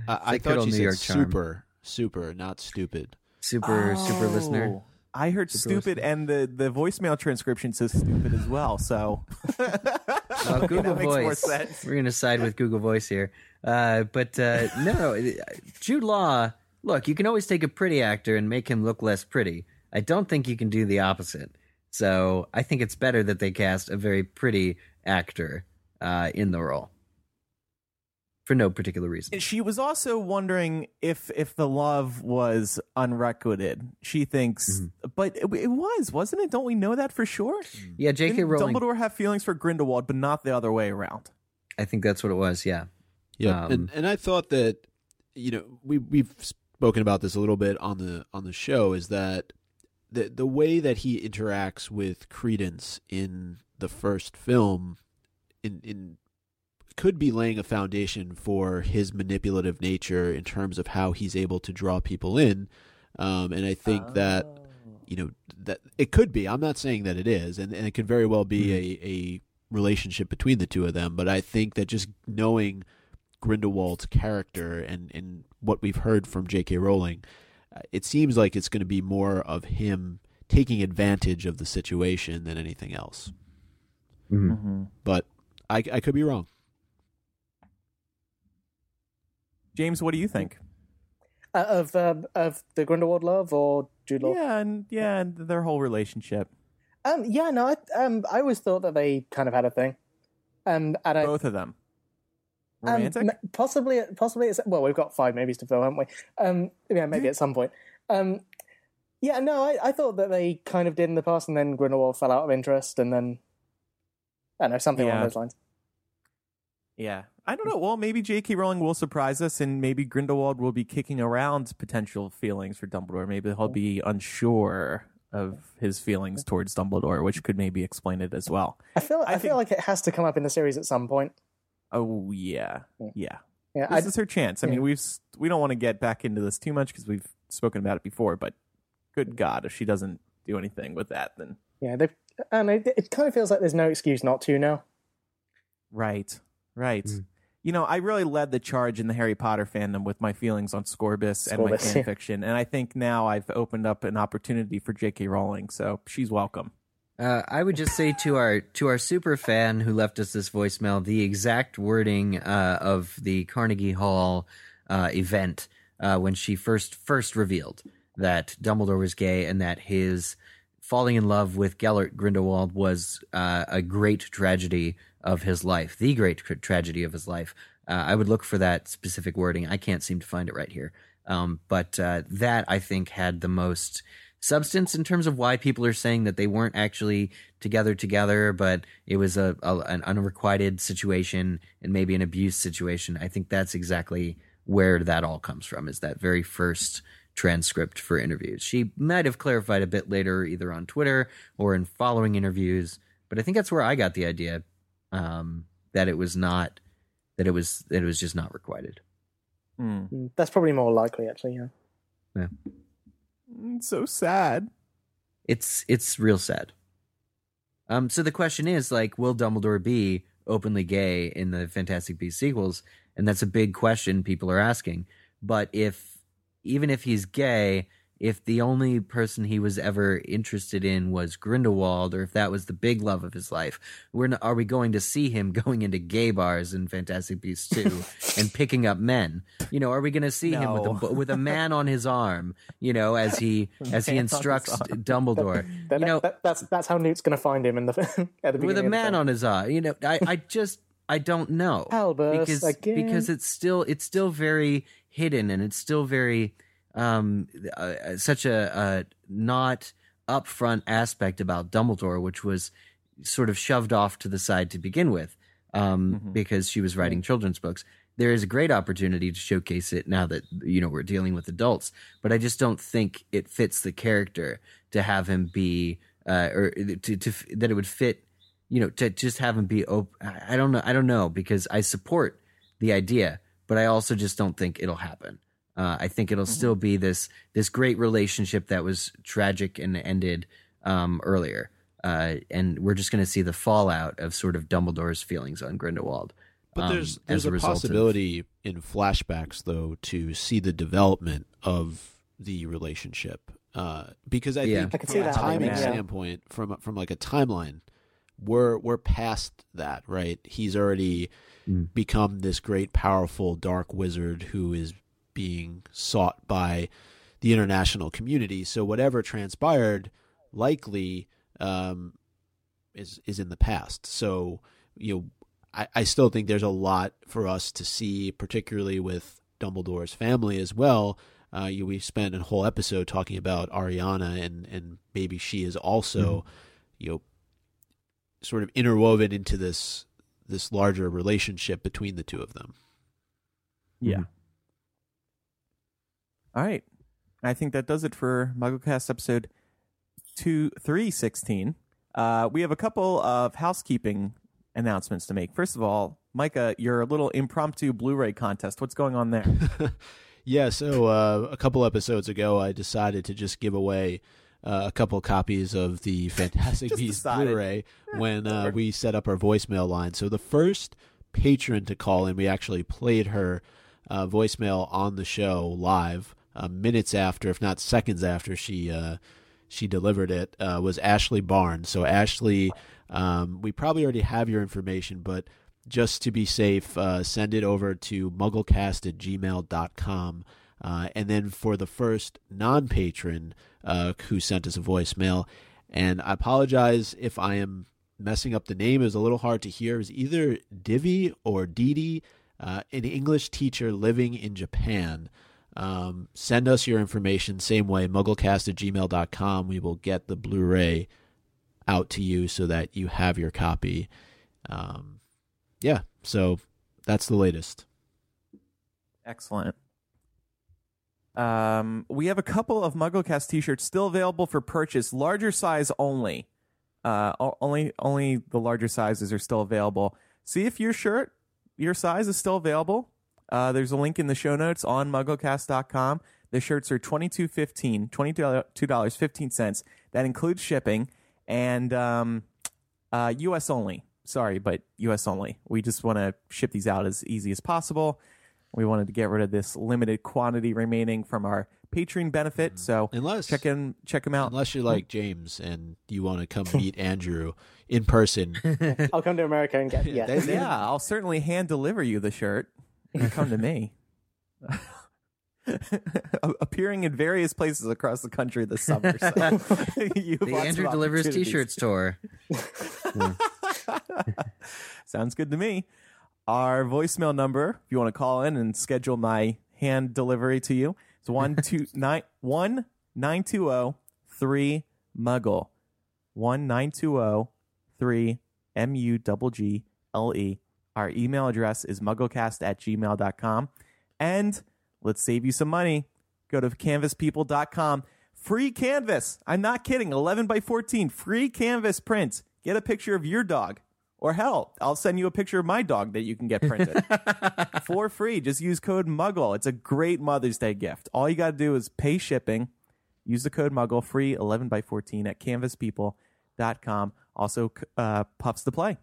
I, I It's like good thought old she New said York charm. super, super, not stupid. Super super listener. Oh, I heard Super stupid, listener. and the, the voicemail transcription says stupid as well. So Well, Google that makes more Voice. sense. We're gonna side with Google Voice here, uh, but uh, no, no. Jude Law. Look, you can always take a pretty actor and make him look less pretty. I don't think you can do the opposite. So I think it's better that they cast a very pretty actor uh, in the role for no particular reason. she was also wondering if if the love was unrequited. She thinks, but it, it was, wasn't it? Don't we know that for sure? Yeah, J.K. Didn't Rowling. Dumbledore have feelings for Grindelwald, but not the other way around. I think that's what it was. Yeah. Yeah, Um, and and I thought that you know we we've spoken about this a little bit on the on the show is that the the way that he interacts with Credence in the first film in in could be laying a foundation for his manipulative nature in terms of how he's able to draw people in. Um, and I think that you know that it could be. I'm not saying that it is and, and it could very well be a, a relationship between the two of them but i think that just knowing grindelwald's character and, and what we've heard from j.k rowling uh, it seems like it's going to be more of him taking advantage of the situation than anything else. Mhm. but i, I could be wrong James, what do you think? Uh, of um, of the Grindelwald love or Jude Law? Yeah, and yeah, and their whole relationship. Um, yeah, no, I, um, I always thought that they kind of had a thing. Um, and I, Both of them. um, Romantic? m- possibly, possibly. It's, well, we've got five movies to fill, haven't we? Um, yeah, maybe at some point. Um, yeah, no, I, I thought that they kind of did in the past, and then Grindelwald fell out of interest, and then I don't know something Yeah. along those lines. Yeah. I don't know. Well, maybe J.K. Rowling will surprise us, and maybe Grindelwald will be kicking around potential feelings for Dumbledore. Maybe he'll be unsure of his feelings towards Dumbledore, which could maybe explain it as well. I feel, I, I feel think- like it has to come up in the series at some point. Oh yeah, Yeah. yeah. Yeah, I, This is her chance. I mean, we've we don't want to get back into this too much because we've spoken about it before. But good God, if she doesn't do anything with that, then yeah, they, and it, it kind of feels like there's no excuse not to now. Right. Right. Mm. You know, I really led the charge in the Harry Potter fandom with my feelings on Scorbus, and my Scorbus, fan yeah. fiction, and I think now I've opened up an opportunity for J.K. Rowling, so she's welcome. Uh, I would just say to our to our super fan who left us this voicemail, the exact wording uh, of the Carnegie Hall uh, event uh, when she first first revealed that Dumbledore was gay and that his falling in love with Gellert Grindelwald was uh, a great tragedy of his life, the great tra- tragedy of his life. Uh, I would look for that specific wording. I can't seem to find it right here, um, but uh, that I think had the most substance in terms of why people are saying that they weren't actually together together but it was a, a an unrequited situation and maybe an abuse situation i think that's exactly where that all comes from is that very first transcript for interviews she might have clarified a bit later either on twitter or in following interviews but i think that's where i got the idea um, that it was not that it was that it was just not requited Hmm. Mm, That's probably more likely, actually. Yeah. It's so sad. it's it's real sad. Um, so the question is like, will Dumbledore be openly gay in the Fantastic Beasts sequels, and that's a big question people are asking. But if even if he's gay, if the only person he was ever interested in was Grindelwald, or if that was the big love of his life, we're not, are we going to see him going into gay bars in Fantastic Beasts two and picking up men? You know, are we going to see him with a with a man on his arm? You know, as he as he Man on his instructs. Dumbledore. That- you know, that- that's that's how Newt's going to find him in the at the beginning with a man on his arm. You know, I, I just I don't know Albus because again. because it's still it's still very hidden and it's still very um uh, such a, not upfront aspect about Dumbledore, which was sort of shoved off to the side to begin with, um, Mhm. because she was writing children's books. There is a great opportunity to showcase it now that you know we're dealing with adults, but I just don't think it fits the character to have him be uh, or to, to that it would fit you know to just have him be op- I I don't know I don't know because I support the idea, but I also just don't think it'll happen. Uh, I think it'll still be this this great relationship that was tragic and ended um, earlier, uh, and we're just going to see the fallout of sort of Dumbledore's feelings on Grindelwald. But um, there's as there's a, result of- possibility in flashbacks though to see the development of the relationship uh, because I Yeah. think I can from see a timing yeah. standpoint, from from like a timeline, we're we're past that, right? He's already Mm. become this great, powerful dark wizard who is being sought by the international community. So whatever transpired, likely um, is is in the past. So you know, I, I still think there's a lot for us to see, particularly with Dumbledore's family as well. Uh, you, we spent a whole episode talking about Ariana, and and maybe she is also, you know, sort of interwoven into this this larger relationship between the two of them. Yeah. All right. I think that does it for MuggleCast episode two three sixteen. Uh, we have a couple of housekeeping announcements to make. First of all, Micah, your little impromptu Blu-ray contest. What's going on there? yeah, so uh, a couple episodes ago, I decided to just give away uh, a couple copies of the Fantastic Beasts. Blu-ray when uh, we set up our voicemail line. So the first patron to call in, we actually played her uh, voicemail on the show live uh, minutes after, if not seconds after she uh, she delivered it. Uh, was Ashley Barnes. So Ashley, um, we probably already have your information, but just to be safe, uh, send it over to mugglecast at gmail.com. Uh, and then for the first non patron uh, who sent us a voicemail, and I apologize if I am messing up the name, it was a little hard to hear. It was either Divi or Didi, uh, an English teacher living in Japan. Um, send us your information, same way, mugglecast at gmail.com. We will get the Blu ray out to you so that you have your copy. Um, yeah, so that's the latest. Excellent. Um, we have a couple of MuggleCast T-shirts still available for purchase, larger size only. Uh, only only the larger sizes are still available. See if your shirt, your size is still available. Uh, there's a link in the show notes on MuggleCast.com. The shirts are twenty two fifteen, twenty two dollars fifteen $22.15. cents. That includes shipping and um, uh, U.S. only. Sorry, but U.S. only. We just want to ship these out as easy as possible. We wanted to get rid of this limited quantity remaining from our Patreon benefit. So Unless check in, check them out. unless you're like James and you want to come meet Andrew in person. I'll come to America and get yeah. Yeah, I'll certainly hand deliver you the shirt. You come to me. Appearing in various places across the country this summer. So you have The lots Andrew of delivers opportunities. T-shirts tour. Sounds good to me. Our voicemail number, if you want to call in and schedule my hand delivery to you, it's one two nine one nine two zero three muggle. One nine two zero three M U double G L E. Our email address is mugglecast at gmail.com. And let's save you some money. Go to canvaspeople.com. Free canvas. I'm not kidding. 11 by 14. Free canvas print. Get a picture of your dog. Or hell, I'll send you a picture of my dog that you can get printed for free. Just use code MUGGLE. It's a great Mother's Day gift. All you got to do is pay shipping. Use the code MUGGLE, free 11 by 14 at canvaspeople.com. Also, uh, Puffs to Play.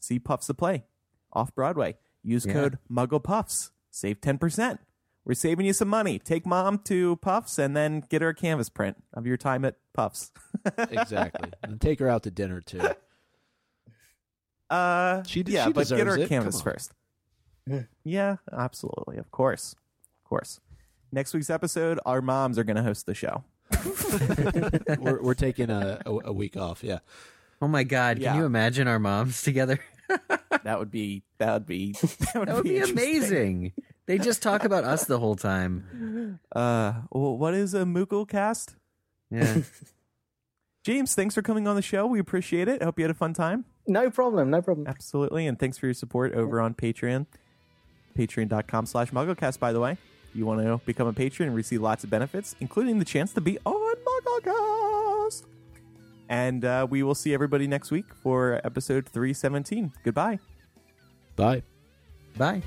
see Puffs the Play off Broadway. Use Yeah. code MugglePuffs. Save 10%. We're saving you some money. Take mom to Puffs and then get her a canvas print of your time at Puffs. exactly. and take her out to dinner too. Uh, She- yeah, she but get her a it. canvas first. yeah, absolutely, of course, of course. Next week's episode, our moms are going to host the show. we're, we're taking a, a, a week off. Yeah. Oh my god, Yeah. can you imagine our moms together? That would be that would be that would, That would be interesting. amazing. They just talk about us the whole time. Uh, well, what is a Moogle cast? Yeah. James, thanks for coming on the show. We appreciate it. I hope you had a fun time. No problem, no problem. Absolutely. And thanks for your support over on Patreon. Patreon.com slash MuggleCast, by the way. You want to become a patron and receive lots of benefits, including the chance to be on MuggleCast. And uh, we will see everybody next week for episode 317. Goodbye. Bye. Bye.